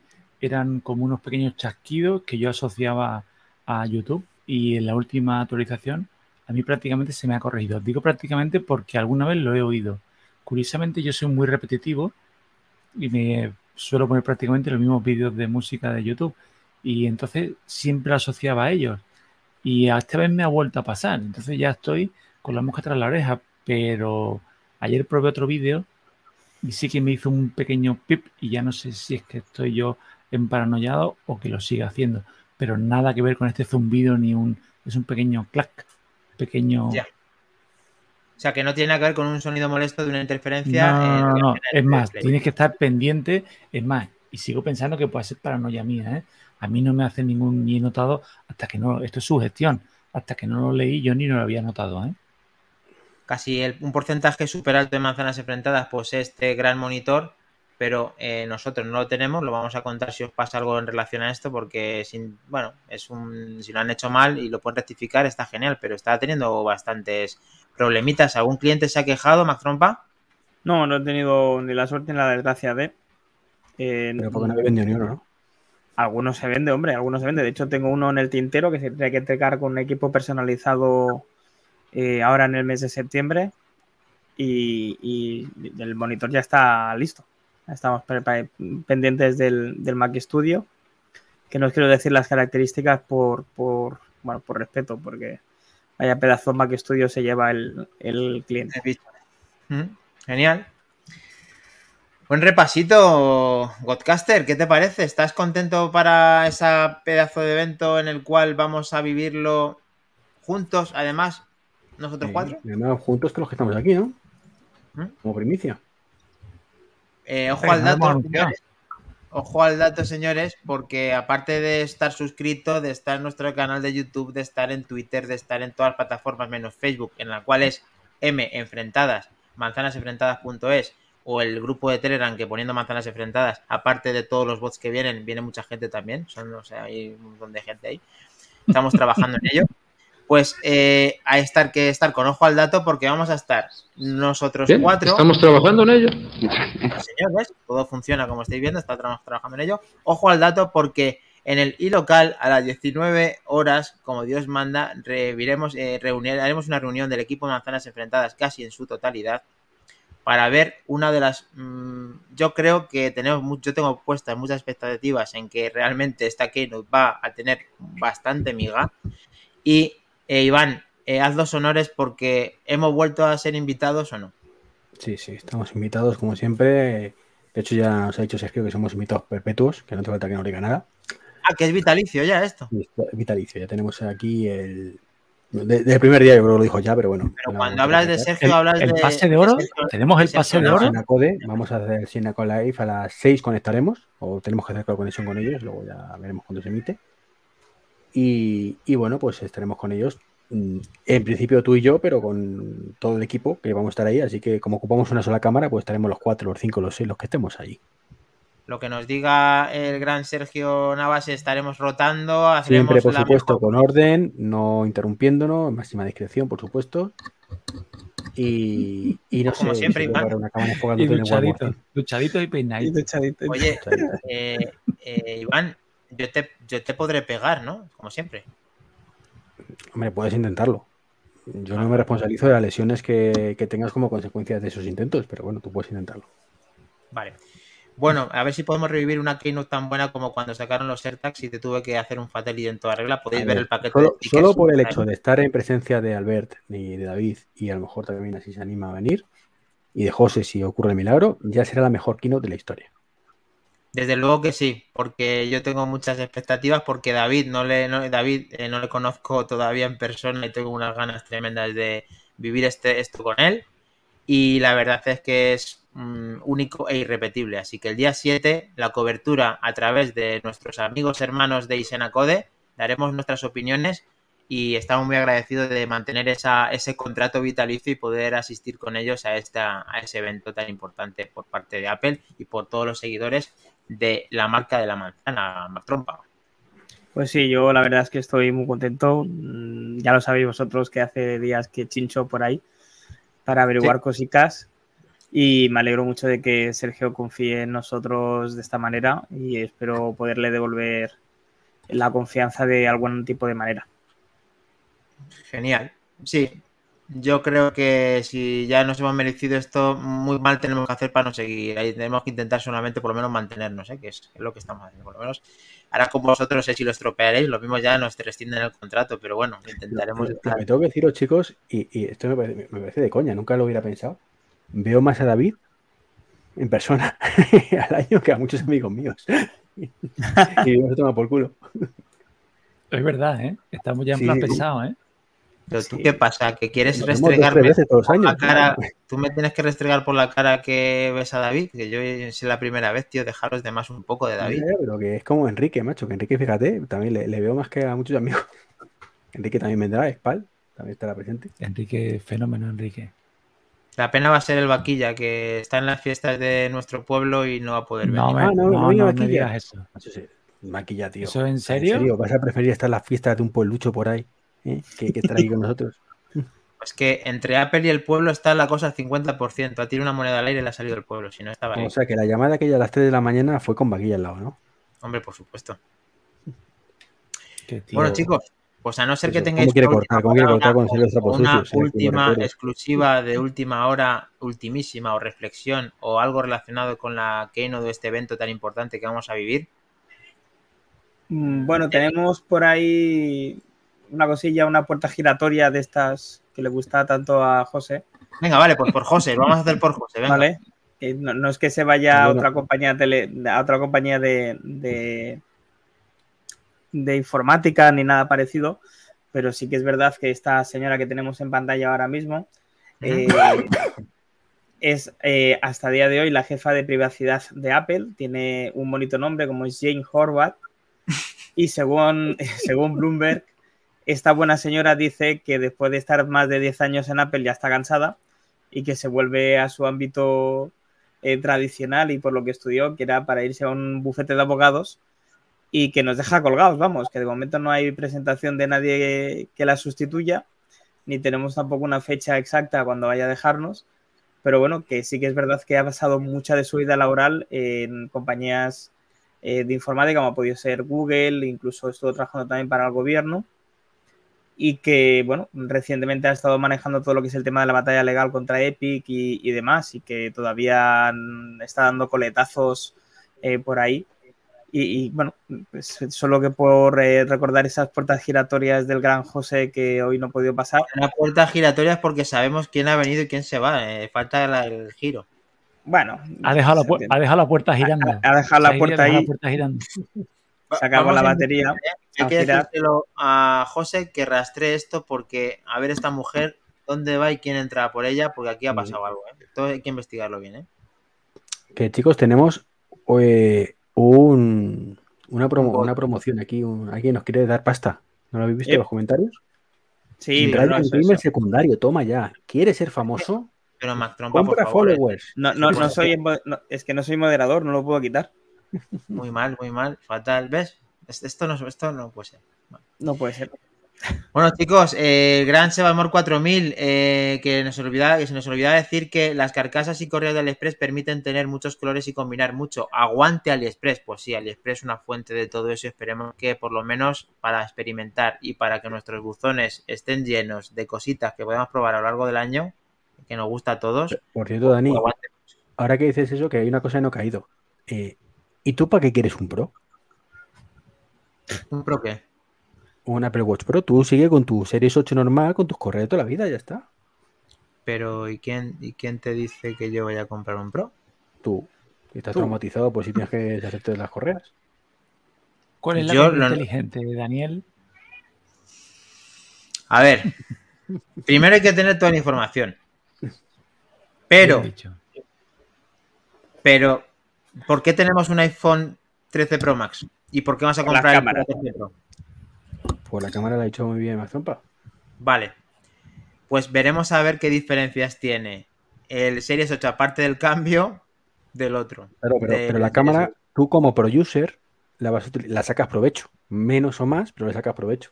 eran como unos pequeños chasquidos que yo asociaba a YouTube y en la última actualización a mí prácticamente se me ha corregido. Digo prácticamente porque alguna vez lo he oído. Curiosamente yo soy muy repetitivo y me suelo poner prácticamente los mismos vídeos de música de YouTube y entonces siempre asociaba a ellos. Y esta vez me ha vuelto a pasar, entonces ya estoy con la mosca tras la oreja, pero ayer probé otro vídeo y sí que me hizo un pequeño pip y ya no sé si es que estoy yo paranoiado o que lo siga haciendo, pero nada que ver con este zumbido ni un es un pequeño clac, pequeño ya. O sea, que no tiene nada que ver con un sonido molesto de una interferencia. No, no, no, es más, tienes que estar pendiente, es más, y sigo pensando que puede ser paranoia mía, ¿eh? A mí no me hace ningún ni notado hasta que no, esto es su gestión, hasta que no lo leí yo ni lo había notado, ¿eh? Casi el, un porcentaje súper alto de manzanas enfrentadas posee este gran monitor, pero eh, nosotros no lo tenemos, lo vamos a contar si os pasa algo en relación a esto, porque sin, bueno, es un, si lo han hecho mal y lo pueden rectificar, está genial, pero está teniendo bastantes problemitas. ¿Algún cliente se ha quejado, Mac Trompa? No, no he tenido ni la suerte ni la desgracia de. Eh, pero porque no había vendido ni uno, ¿no? Algunos se vende, hombre, algunos se vende. De hecho, tengo uno en el tintero que se tiene que entregar con un equipo personalizado eh, ahora en el mes de septiembre. Y, el monitor ya está listo. Estamos pendientes del, del, Mac Studio. Que no os quiero decir las características por, por, bueno, por respeto, porque vaya pedazo Mac Studio se lleva el, el cliente. Mm, genial. Buen repasito, Godcaster, ¿qué te parece? ¿Estás contento para ese pedazo de evento en el cual vamos a vivirlo juntos, además, nosotros cuatro? Además, juntos que los que estamos aquí, ¿no? ¿Mm? Como primicia. Eh, ojo al dato, señores. Ojo al dato, señores, porque aparte de estar suscrito, de estar en nuestro canal de YouTube, de estar en Twitter, de estar en todas las plataformas menos Facebook, en la cual es M enfrentadas, manzanasenfrentadas.es o el grupo de Telegram que poniendo manzanas enfrentadas, aparte de todos los bots que vienen, viene mucha gente también, son, o sea, hay un montón de gente ahí. Estamos trabajando en ello. Pues eh, hay estar que estar con ojo al dato porque vamos a estar nosotros cuatro. Estamos trabajando en ello. Señores, todo funciona como estáis viendo, estamos trabajando en ello. Ojo al dato porque en el iLocal a las 19 horas, como Dios manda, reviremos, eh, reunir, haremos una reunión del equipo de manzanas enfrentadas casi en su totalidad para ver una de las... Mmm, yo creo que tenemos yo tengo puestas muchas expectativas en que realmente esta Keynote va a tener bastante miga. Y eh, Iván, eh, haz los honores porque hemos vuelto a ser invitados o no. Sí, sí, estamos invitados como siempre. De hecho, ya nos ha dicho Sergio que somos invitados perpetuos, que no te falta que no diga nada. Ah, que es vitalicio ya esto. Vitalicio, ya tenemos aquí el, desde el primer día yo creo que lo dijo ya, pero bueno. Pero cuando hablas de Sergio, hablas el de. pase de oro? ¿Tenemos el pase de oro? vamos a hacer el Sinaco Live a las 6 conectaremos, o tenemos que hacer la conexión con ellos, luego ya veremos cuándo se emite. Y, y, bueno, pues estaremos con ellos. Mm, en principio tú y yo, pero con todo el equipo que vamos a estar ahí. Así que como ocupamos una sola cámara, pues estaremos los cuatro, los cinco, los seis, los que estemos allí lo que nos diga el gran Sergio Navas estaremos rotando. Siempre, por supuesto, con orden, no interrumpiéndonos, máxima discreción, por supuesto. Y, y no Como sé, siempre, Iván. Una y duchadito, duchadito y peinadito. Oye, eh, eh, Iván, yo te, yo te podré pegar, ¿no? Como siempre. Hombre, puedes intentarlo. Yo no me responsabilizo de las lesiones que, que tengas como consecuencia de esos intentos, pero bueno, tú puedes intentarlo. Vale. Bueno, a ver si podemos revivir una keynote tan buena como cuando sacaron los AirTags y te tuve que hacer un fatality en toda regla. Podéis ver, el paquete. Solo, solo por el hecho de estar en presencia de Albert y de David, y a lo mejor también así se anima a venir, y de José si ocurre el milagro, ya será la mejor keynote de la historia. Desde luego que sí, porque yo tengo muchas expectativas, porque David no le, no, David, eh, no le conozco todavía en persona y tengo unas ganas tremendas de vivir este, esto con él. Y la verdad es que es Mm, único e irrepetible. Así que el día 7, la cobertura a través de nuestros amigos hermanos de Isenacode, daremos nuestras opiniones y estamos muy agradecidos de mantener esa, ese contrato vitalicio y poder asistir con ellos a, esta, a ese evento tan importante por parte de Apple y por todos los seguidores de la marca de la manzana, Trompa. Pues sí, yo la verdad es que estoy muy contento. Mm, ya lo sabéis vosotros que hace días que chincho por ahí para averiguar cositas Y me alegro mucho de que Sergio confíe en nosotros de esta manera y espero poderle devolver la confianza de algún tipo de manera. Genial. Sí, yo creo que si ya nos hemos merecido esto, muy mal tenemos que hacer para no seguir. Ahí tenemos que intentar solamente por lo menos mantenernos, ¿eh? que es lo que estamos haciendo. Por lo menos ahora con vosotros, sé si lo estropearéis, lo mismo ya nos rescinden el contrato, pero bueno, intentaremos. Lo, que tengo que deciros, chicos, y, y esto me parece, me parece, de coña, nunca lo hubiera pensado. Veo más a David en persona [laughs] al año que a muchos amigos míos. [laughs] y me toma por culo. Es verdad, ¿eh? Estamos ya en plan pesado, ¿eh? Pero tú, ¿qué pasa? ¿Que quieres restregarme por la cara? ¿Tú me tienes que restregar por la cara que ves a David? Que yo es la primera vez, tío, dejaros de más un poco de David. pero que es como Enrique, macho, que Enrique, fíjate, también le, veo más que a muchos amigos. [laughs] Enrique también vendrá, Spal, también estará presente. Enrique, fenómeno, Enrique. La pena va a ser el vaquilla, que está en las fiestas de nuestro pueblo y no va a poder venir. No, ah, no, no, no, me digas eso. Maquilla, tío. ¿Eso en serio? ¿En serio? ¿Vas a preferir estar en las fiestas de un pueblucho por ahí? ¿Eh? que, que [laughs] ahí con nosotros. Es que entre Apple y el pueblo está la cosa al 50%. Ha tirado una moneda al aire y le ha salido del pueblo, si no estaba ahí. O sea que la llamada aquella a las 3 de la mañana fue con vaquilla al lado, ¿no? Hombre, por supuesto. Bueno, chicos, pues a no ser que tengáis una, última exclusiva de última hora, ultimísima o reflexión o algo relacionado con la keynote de este evento tan importante que vamos a vivir. Mm, bueno, tenemos por ahí una cosilla, una puerta giratoria de estas que le gusta tanto a José. Venga, vale, pues por José, lo vamos a hacer por José. Vale. Eh, no, es que se vaya a otra compañía de a otra compañía de, de, informática ni nada parecido, pero sí que es verdad que esta señora que tenemos en pantalla ahora mismo eh, es eh, hasta día de hoy la jefa de privacidad de Apple. Tiene un bonito nombre como es Jane Horvath. Y según, [laughs] según Bloomberg, esta buena señora dice que después de estar más de 10 años en Apple ya está cansada y que se vuelve a su ámbito eh, tradicional y por lo que estudió, que era para irse a un bufete de abogados y que nos deja colgados, vamos, que de momento no hay presentación de nadie que la sustituya, ni tenemos tampoco una fecha exacta cuando vaya a dejarnos, pero bueno, que sí que es verdad que ha pasado mucha de su vida laboral en compañías eh, de informática, como ha podido ser Google, incluso estuvo trabajando también para el gobierno y que, bueno, recientemente ha estado manejando todo lo que es el tema de la batalla legal contra Epic y, demás, y que todavía está dando coletazos eh, por ahí. Y, bueno, pues solo que por eh, recordar esas puertas giratorias del gran José que hoy no ha podido pasar. Las puertas giratorias porque sabemos quién ha venido y quién se va, eh, falta el giro. Bueno, ha dejado, la, ha dejado la puerta girando. Ha, dejado la puerta ahí. La puerta girando. [laughs] Sacamos la batería. Hay que decírselo a José que rastre esto porque a ver esta mujer dónde va y quién entra por ella, porque aquí ha pasado algo. ¿eh? Todo hay que investigarlo bien. ¿eh? Que chicos, tenemos eh, un, una, una promoción aquí. ¿Alguien nos quiere dar pasta? ¿No lo habéis visto en los comentarios? Sí, pero no secundario, toma ya. ¿Quieres ser famoso? Pero Mac Trompa, por favor, followers. No, no, no soy, es que no soy moderador, no lo puedo quitar. Muy mal, muy mal, fatal. ¿Ves? Esto no, esto no puede ser. No puede ser. Bueno, chicos, eh, Gran Sebamor 4000, eh, que, nos olvida, que se nos olvidaba decir que las carcasas y correos de AliExpress permiten tener muchos colores y combinar mucho. Aguante AliExpress. Pues sí, AliExpress es una fuente de todo eso. Esperemos que por lo menos para experimentar y para que nuestros buzones estén llenos de cositas que podemos probar a lo largo del año, que nos gusta a todos. Por cierto, Dani, ahora que dices eso, que hay una cosa que no ha caído. Eh, ¿Y tú para qué quieres un Pro? ¿Un Pro qué? Un Apple Watch Pro. Tú sigue con tu Series 8 normal, con tus correos de toda la vida, ya está. Pero, ¿y quién, ¿y quién te dice que yo voy a comprar un Pro? Tú. Estás traumatizado por si tienes que hacerte las correas. ¿Cuál es la yo, inteligente, Daniel? A ver. primero hay que tener toda la información. Pero. Pero ¿Por qué tenemos un iPhone 13 Pro Max? ¿Y por qué vas a comprar el 13 Pro? Pues la cámara la ha hecho muy bien más trompa. Vale. Pues veremos a ver qué diferencias tiene el Series 8, aparte del cambio, del otro. pero, la cámara, tú como producer, la, la sacas provecho. Menos o más, pero le sacas provecho.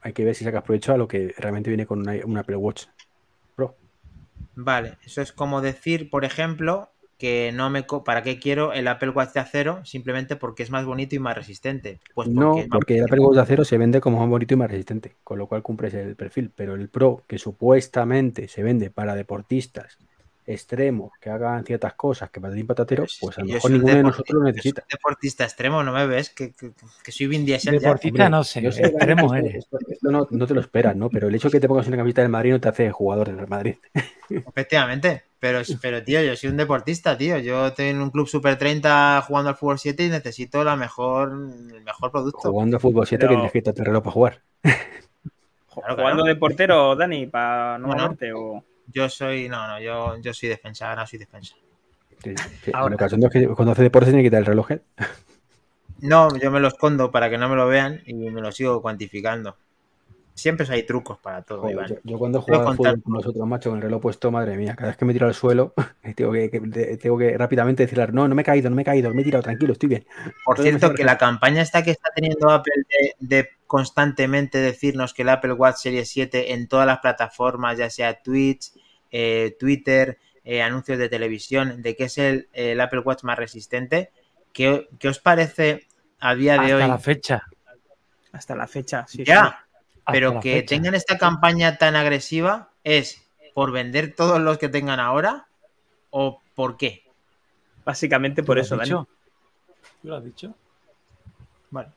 Hay que ver si sacas provecho a lo que realmente viene con una, Apple Watch Pro. Vale, eso es como decir, por ejemplo, que no me... co- ¿Para qué quiero el Apple Watch de acero? Simplemente porque es más bonito y más resistente. Pues No, es más porque el. Apple Watch de acero se vende como más bonito y más resistente, con lo cual cumples el perfil. Pero el Pro, que supuestamente se vende para deportistas extremos que hagan ciertas cosas que para ti patatero, pues a lo mejor ninguno de nosotros lo yo soy necesita. un deportista extremo, ¿no me ves? Que, que- que soy Vin Diesel. Deportista no sé, yo sé, extremo eres. Esto, esto no, no te lo esperas, ¿no? Pero el hecho de que te pongas una camiseta del Madrid no te hace jugador del Real Madrid. [laughs] Efectivamente. Pero, pero, tío, yo soy un deportista, tío. Yo estoy en un club Super 30 jugando al fútbol 7 y necesito la mejor, el mejor producto. Jugando a fútbol 7 Pero- que tienes que quitarte el reloj para jugar. Claro, Jugando de portero, Dani, para no Bueno. o... Yo soy, no, no, yo, yo soy defensa, ahora soy defensa. Sí, sí. Ahora. Que cuando hace deporte tiene que quitar el reloj. ¿eh? No, yo me lo escondo para que no me lo vean y me lo sigo cuantificando. Siempre hay trucos para todo, Iván. yo, yo cuando juego al fútbol con vosotros, macho, con el reloj puesto, madre mía, cada vez que me tiro al suelo, [laughs] tengo que, tengo que rápidamente decirle, no, no me he caído, no me he caído, me he tirado, tranquilo, estoy bien. Por cierto, que la campaña esta que está teniendo Apple de, de constantemente decirnos que el Apple Watch Series 7 en todas las plataformas, ya sea Twitch, eh, Twitter, eh, anuncios de televisión, de que es el, el Apple Watch más resistente, ¿qué, qué os parece a día de Hasta hoy? la fecha. Hasta la fecha, sí. ya, hasta pero que fecha. tengan esta campaña tan agresiva es por vender todos los que tengan ahora o por qué? Básicamente ¿Tú por lo has eso, Dani. ¿Tú lo has dicho? Bueno,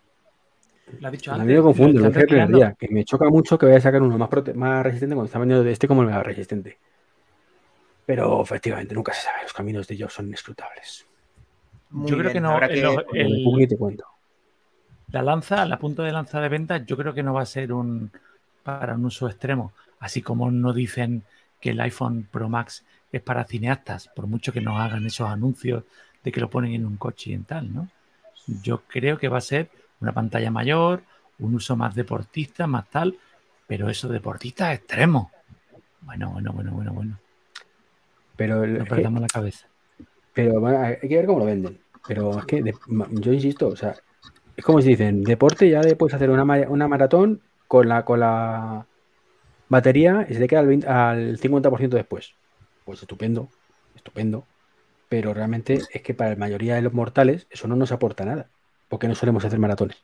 Lo has dicho A antes. mí me confunde, lo dije el primer día, que me choca mucho que vaya a sacar uno más, más resistente cuando está vendiendo de este como el mega resistente. Pero efectivamente, nunca se sabe, los caminos de ellos son inescrutables. muy Yo creo bien, que no, que- el el- te cuento. La lanza, la punta de lanza de ventas, yo creo que no va a ser un para un uso extremo. Así como no dicen que el iPhone Pro Max es para cineastas, por mucho que nos hagan esos anuncios de que lo ponen en un coche y en tal, ¿no? Yo creo que va a ser una pantalla mayor, un uso más deportista, más tal, pero eso deportista extremo. Bueno, bueno, bueno, bueno, bueno. Pero, el- No es que- perdamos la cabeza. pero bueno, hay que ver cómo lo venden. Pero es que de- yo insisto, o sea, es como si dicen, deporte ya de- puedes hacer una, una maratón con la, con la batería y se te queda al, 20 al 50% después. Pues estupendo, estupendo. Pero realmente es que para la mayoría de los mortales eso no nos aporta nada. Porque no solemos hacer maratones.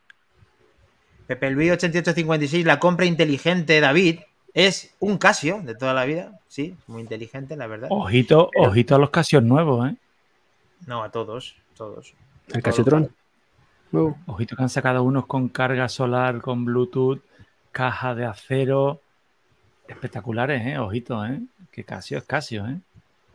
Pepe Luis 8856, la compra inteligente, David, es un Casio de toda la vida. Sí, muy inteligente, la verdad. Ojito, ojito a los casios nuevos, ¿eh? No, a todos, todos. El Casiotron. nuevo. Ojito que han sacado unos con carga solar, con Bluetooth, caja de acero. Espectaculares, ¿eh? Ojito, ¿eh? Que Casio es Casio, ¿eh?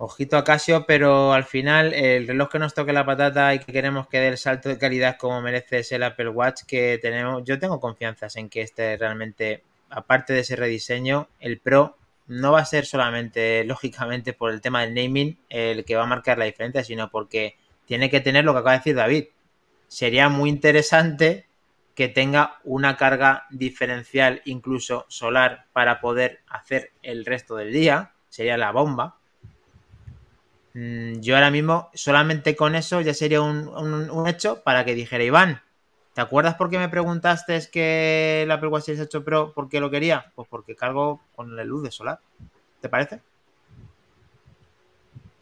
Ojito a Casio, pero al final el reloj que nos toque la patata y que queremos que dé el salto de calidad como merece es el Apple Watch que tenemos. Yo tengo confianzas en que este realmente, aparte de ese rediseño, el Pro no va a ser solamente, [laughs] lógicamente, por el tema del naming el que va a marcar la diferencia, sino porque tiene que tener lo que acaba de decir David. Sería muy interesante que tenga una carga diferencial, incluso solar, para poder hacer el resto del día. Sería la bomba. Mm, Yo ahora mismo, solamente con eso ya sería un, un- un hecho para que dijera Iván. ¿Te acuerdas por qué me preguntaste que el Apple Watch Series 8 Pro, por qué lo quería? Pues porque cargo con la luz de solar. ¿Te parece?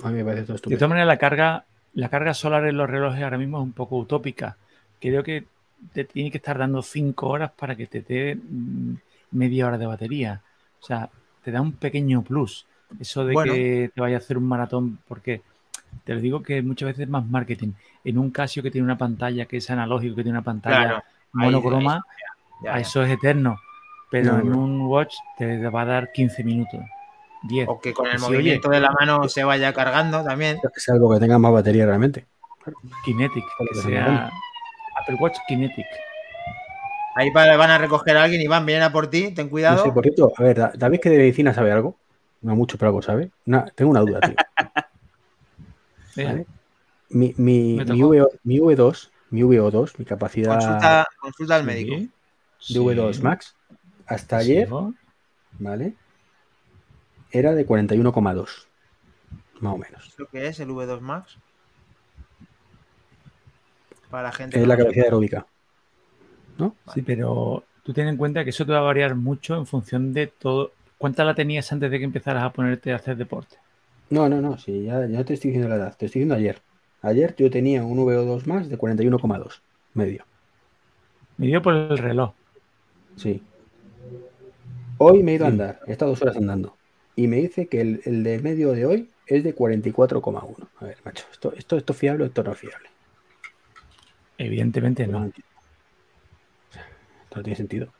A mí me parece todo De todas maneras, la carga, la carga solar en los relojes ahora mismo es un poco utópica. Creo que te tiene que estar dando 5 horas para que te dé mm, media hora de batería. O sea, te da un pequeño plus. Eso de Bueno. que te vaya a hacer un maratón, porque te lo digo que muchas veces es más marketing. En un Casio que tiene una pantalla que es analógico, que tiene una pantalla Claro. monocroma, Ya, a ya. eso es eterno. Pero No, en no. un watch te va a dar 15 minutos, 10. O que con el Sí, movimiento de la mano se vaya cargando también. Salvo que tenga más batería realmente. Kinetic, que que se sea Apple Watch Kinetic. Ahí va- van a recoger a alguien y van, vienen a por ti, ten No cuidado. sé, por cierto, a ver, Da- David que de medicina sabe algo. No mucho, pero algo sabe. Una- tengo una duda, tío. [laughs] Mi, mi, mi. V, mi V2, mi V2, mi capacidad Consulta, consulta al médico. sí, de V2 Max, hasta sí, ayer, ¿no? ¿vale? Era de 41,2. Más o menos. ¿Lo que es el V2 Max? Para la gente. Es la capacidad aeróbica. ¿No? Sí, pero tú ten en cuenta que eso te va a variar mucho en función de todo. ¿Cuánta la tenías antes de que empezaras a ponerte a hacer deporte? No, no, no, sí, ya, ya te estoy diciendo la edad, te estoy diciendo ayer. Ayer yo tenía un VO2 más de 41,2, medio. Medio por el reloj. Sí. Hoy me he ido a andar, he estado dos horas andando. Y me dice que el, el de medio de hoy es de 44,1. A ver, macho, ¿esto, esto, esto es fiable o esto no es fiable? Evidentemente no. no tiene sentido.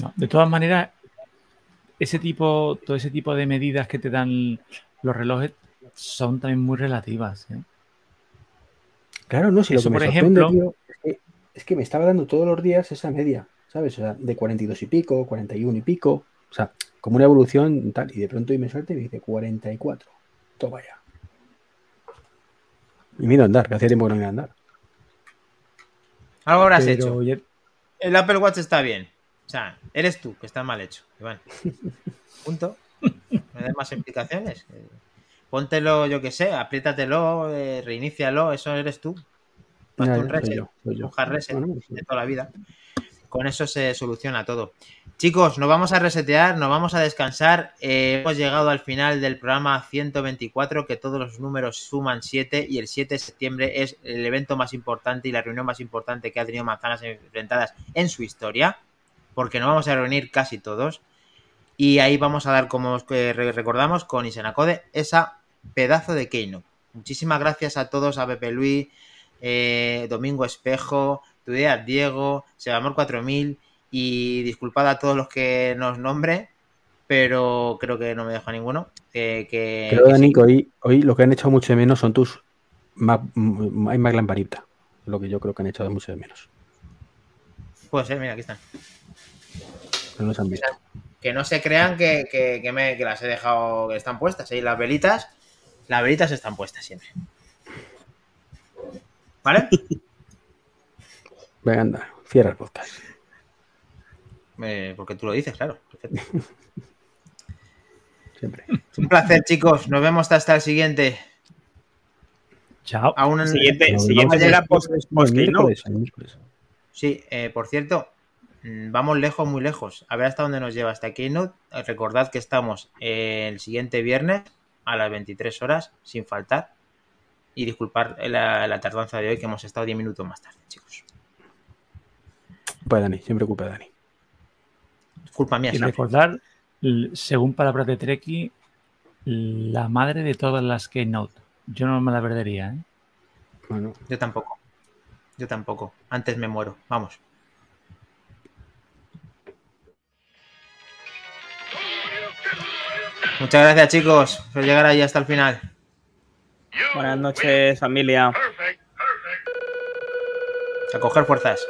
No, De todas maneras, ese tipo, todo ese tipo de medidas que te dan los relojes son también muy relativas. ¿eh? Claro, no, si Eso, lo que me sorprende, ejemplo- tío, es que, es que me estaba dando todos los días esa media, ¿sabes? O sea, de 42 y pico, 41 y pico, o sea, como una evolución tal, y de pronto hoy me suelta y me dice 44. Toma ya. Y ido a andar, que hacía tiempo que no me iba a andar. Algo habrás Pero hecho. ya- El Apple Watch está bien. O sea, eres tú que está mal hecho, Iván. [laughs] Punto. No des más explicaciones. Eh, Póntelo, yo que sé, apriétatelo, eh, reinícialo, eso eres tú. Ya, un reset, un hard reset sí. de toda la vida. Con eso se soluciona todo. Chicos, nos vamos a resetear, nos vamos a descansar. Eh, hemos llegado al final del programa 124, que todos los números suman 7 y el 7 de septiembre es el evento más importante y la reunión más importante que ha tenido Manzanas enfrentadas en su historia, porque nos vamos a reunir casi todos. Y ahí vamos a dar, como recordamos, con Isenacode esa pedazo de Keynote. Muchísimas gracias a todos, a Pepe Luis, eh, Domingo Espejo, Tudea Diego, Sebamor 4000 y disculpad a todos los que nos nombre, pero creo que no me dejo a ninguno. Que, que- Creo, que Dani, sí. que hoy, hoy lo que han echado mucho de menos son tus Mac, mm, iMac Lamparita. Lo que yo creo que han echado mucho de menos. Puede ser, mira, aquí están. No los han visto. Que no se crean que, que- que me, que las he dejado, que están puestas. ahí Las velitas, las velitas están puestas siempre. ¿Vale? Venga, anda, cierra el podcast. Eh, porque tú lo dices, claro. Perfecto. [laughs] Siempre. Un placer, chicos. Nos vemos hasta el siguiente. Chao. Aún en- Siguiente, siguiente vamos post, post. Sí, eh, por cierto, vamos lejos, muy lejos. A ver hasta dónde nos lleva esta Keynote. Recordad que estamos el siguiente viernes a las 23 horas, sin faltar. Y disculpar la, la tardanza de hoy, que hemos estado 10 minutos más tarde, chicos. Culpa de Dani, siempre culpa de Dani. Es culpa mía, Y siempre. recordar, según palabras de Treki, la madre de todas las Keynote. Yo no me la perdería. ¿eh? Bueno, Yo tampoco. Yo tampoco. Antes me muero. Vamos. Muchas gracias, chicos, por llegar ahí hasta el final. Buenas noches, familia. A coger fuerzas.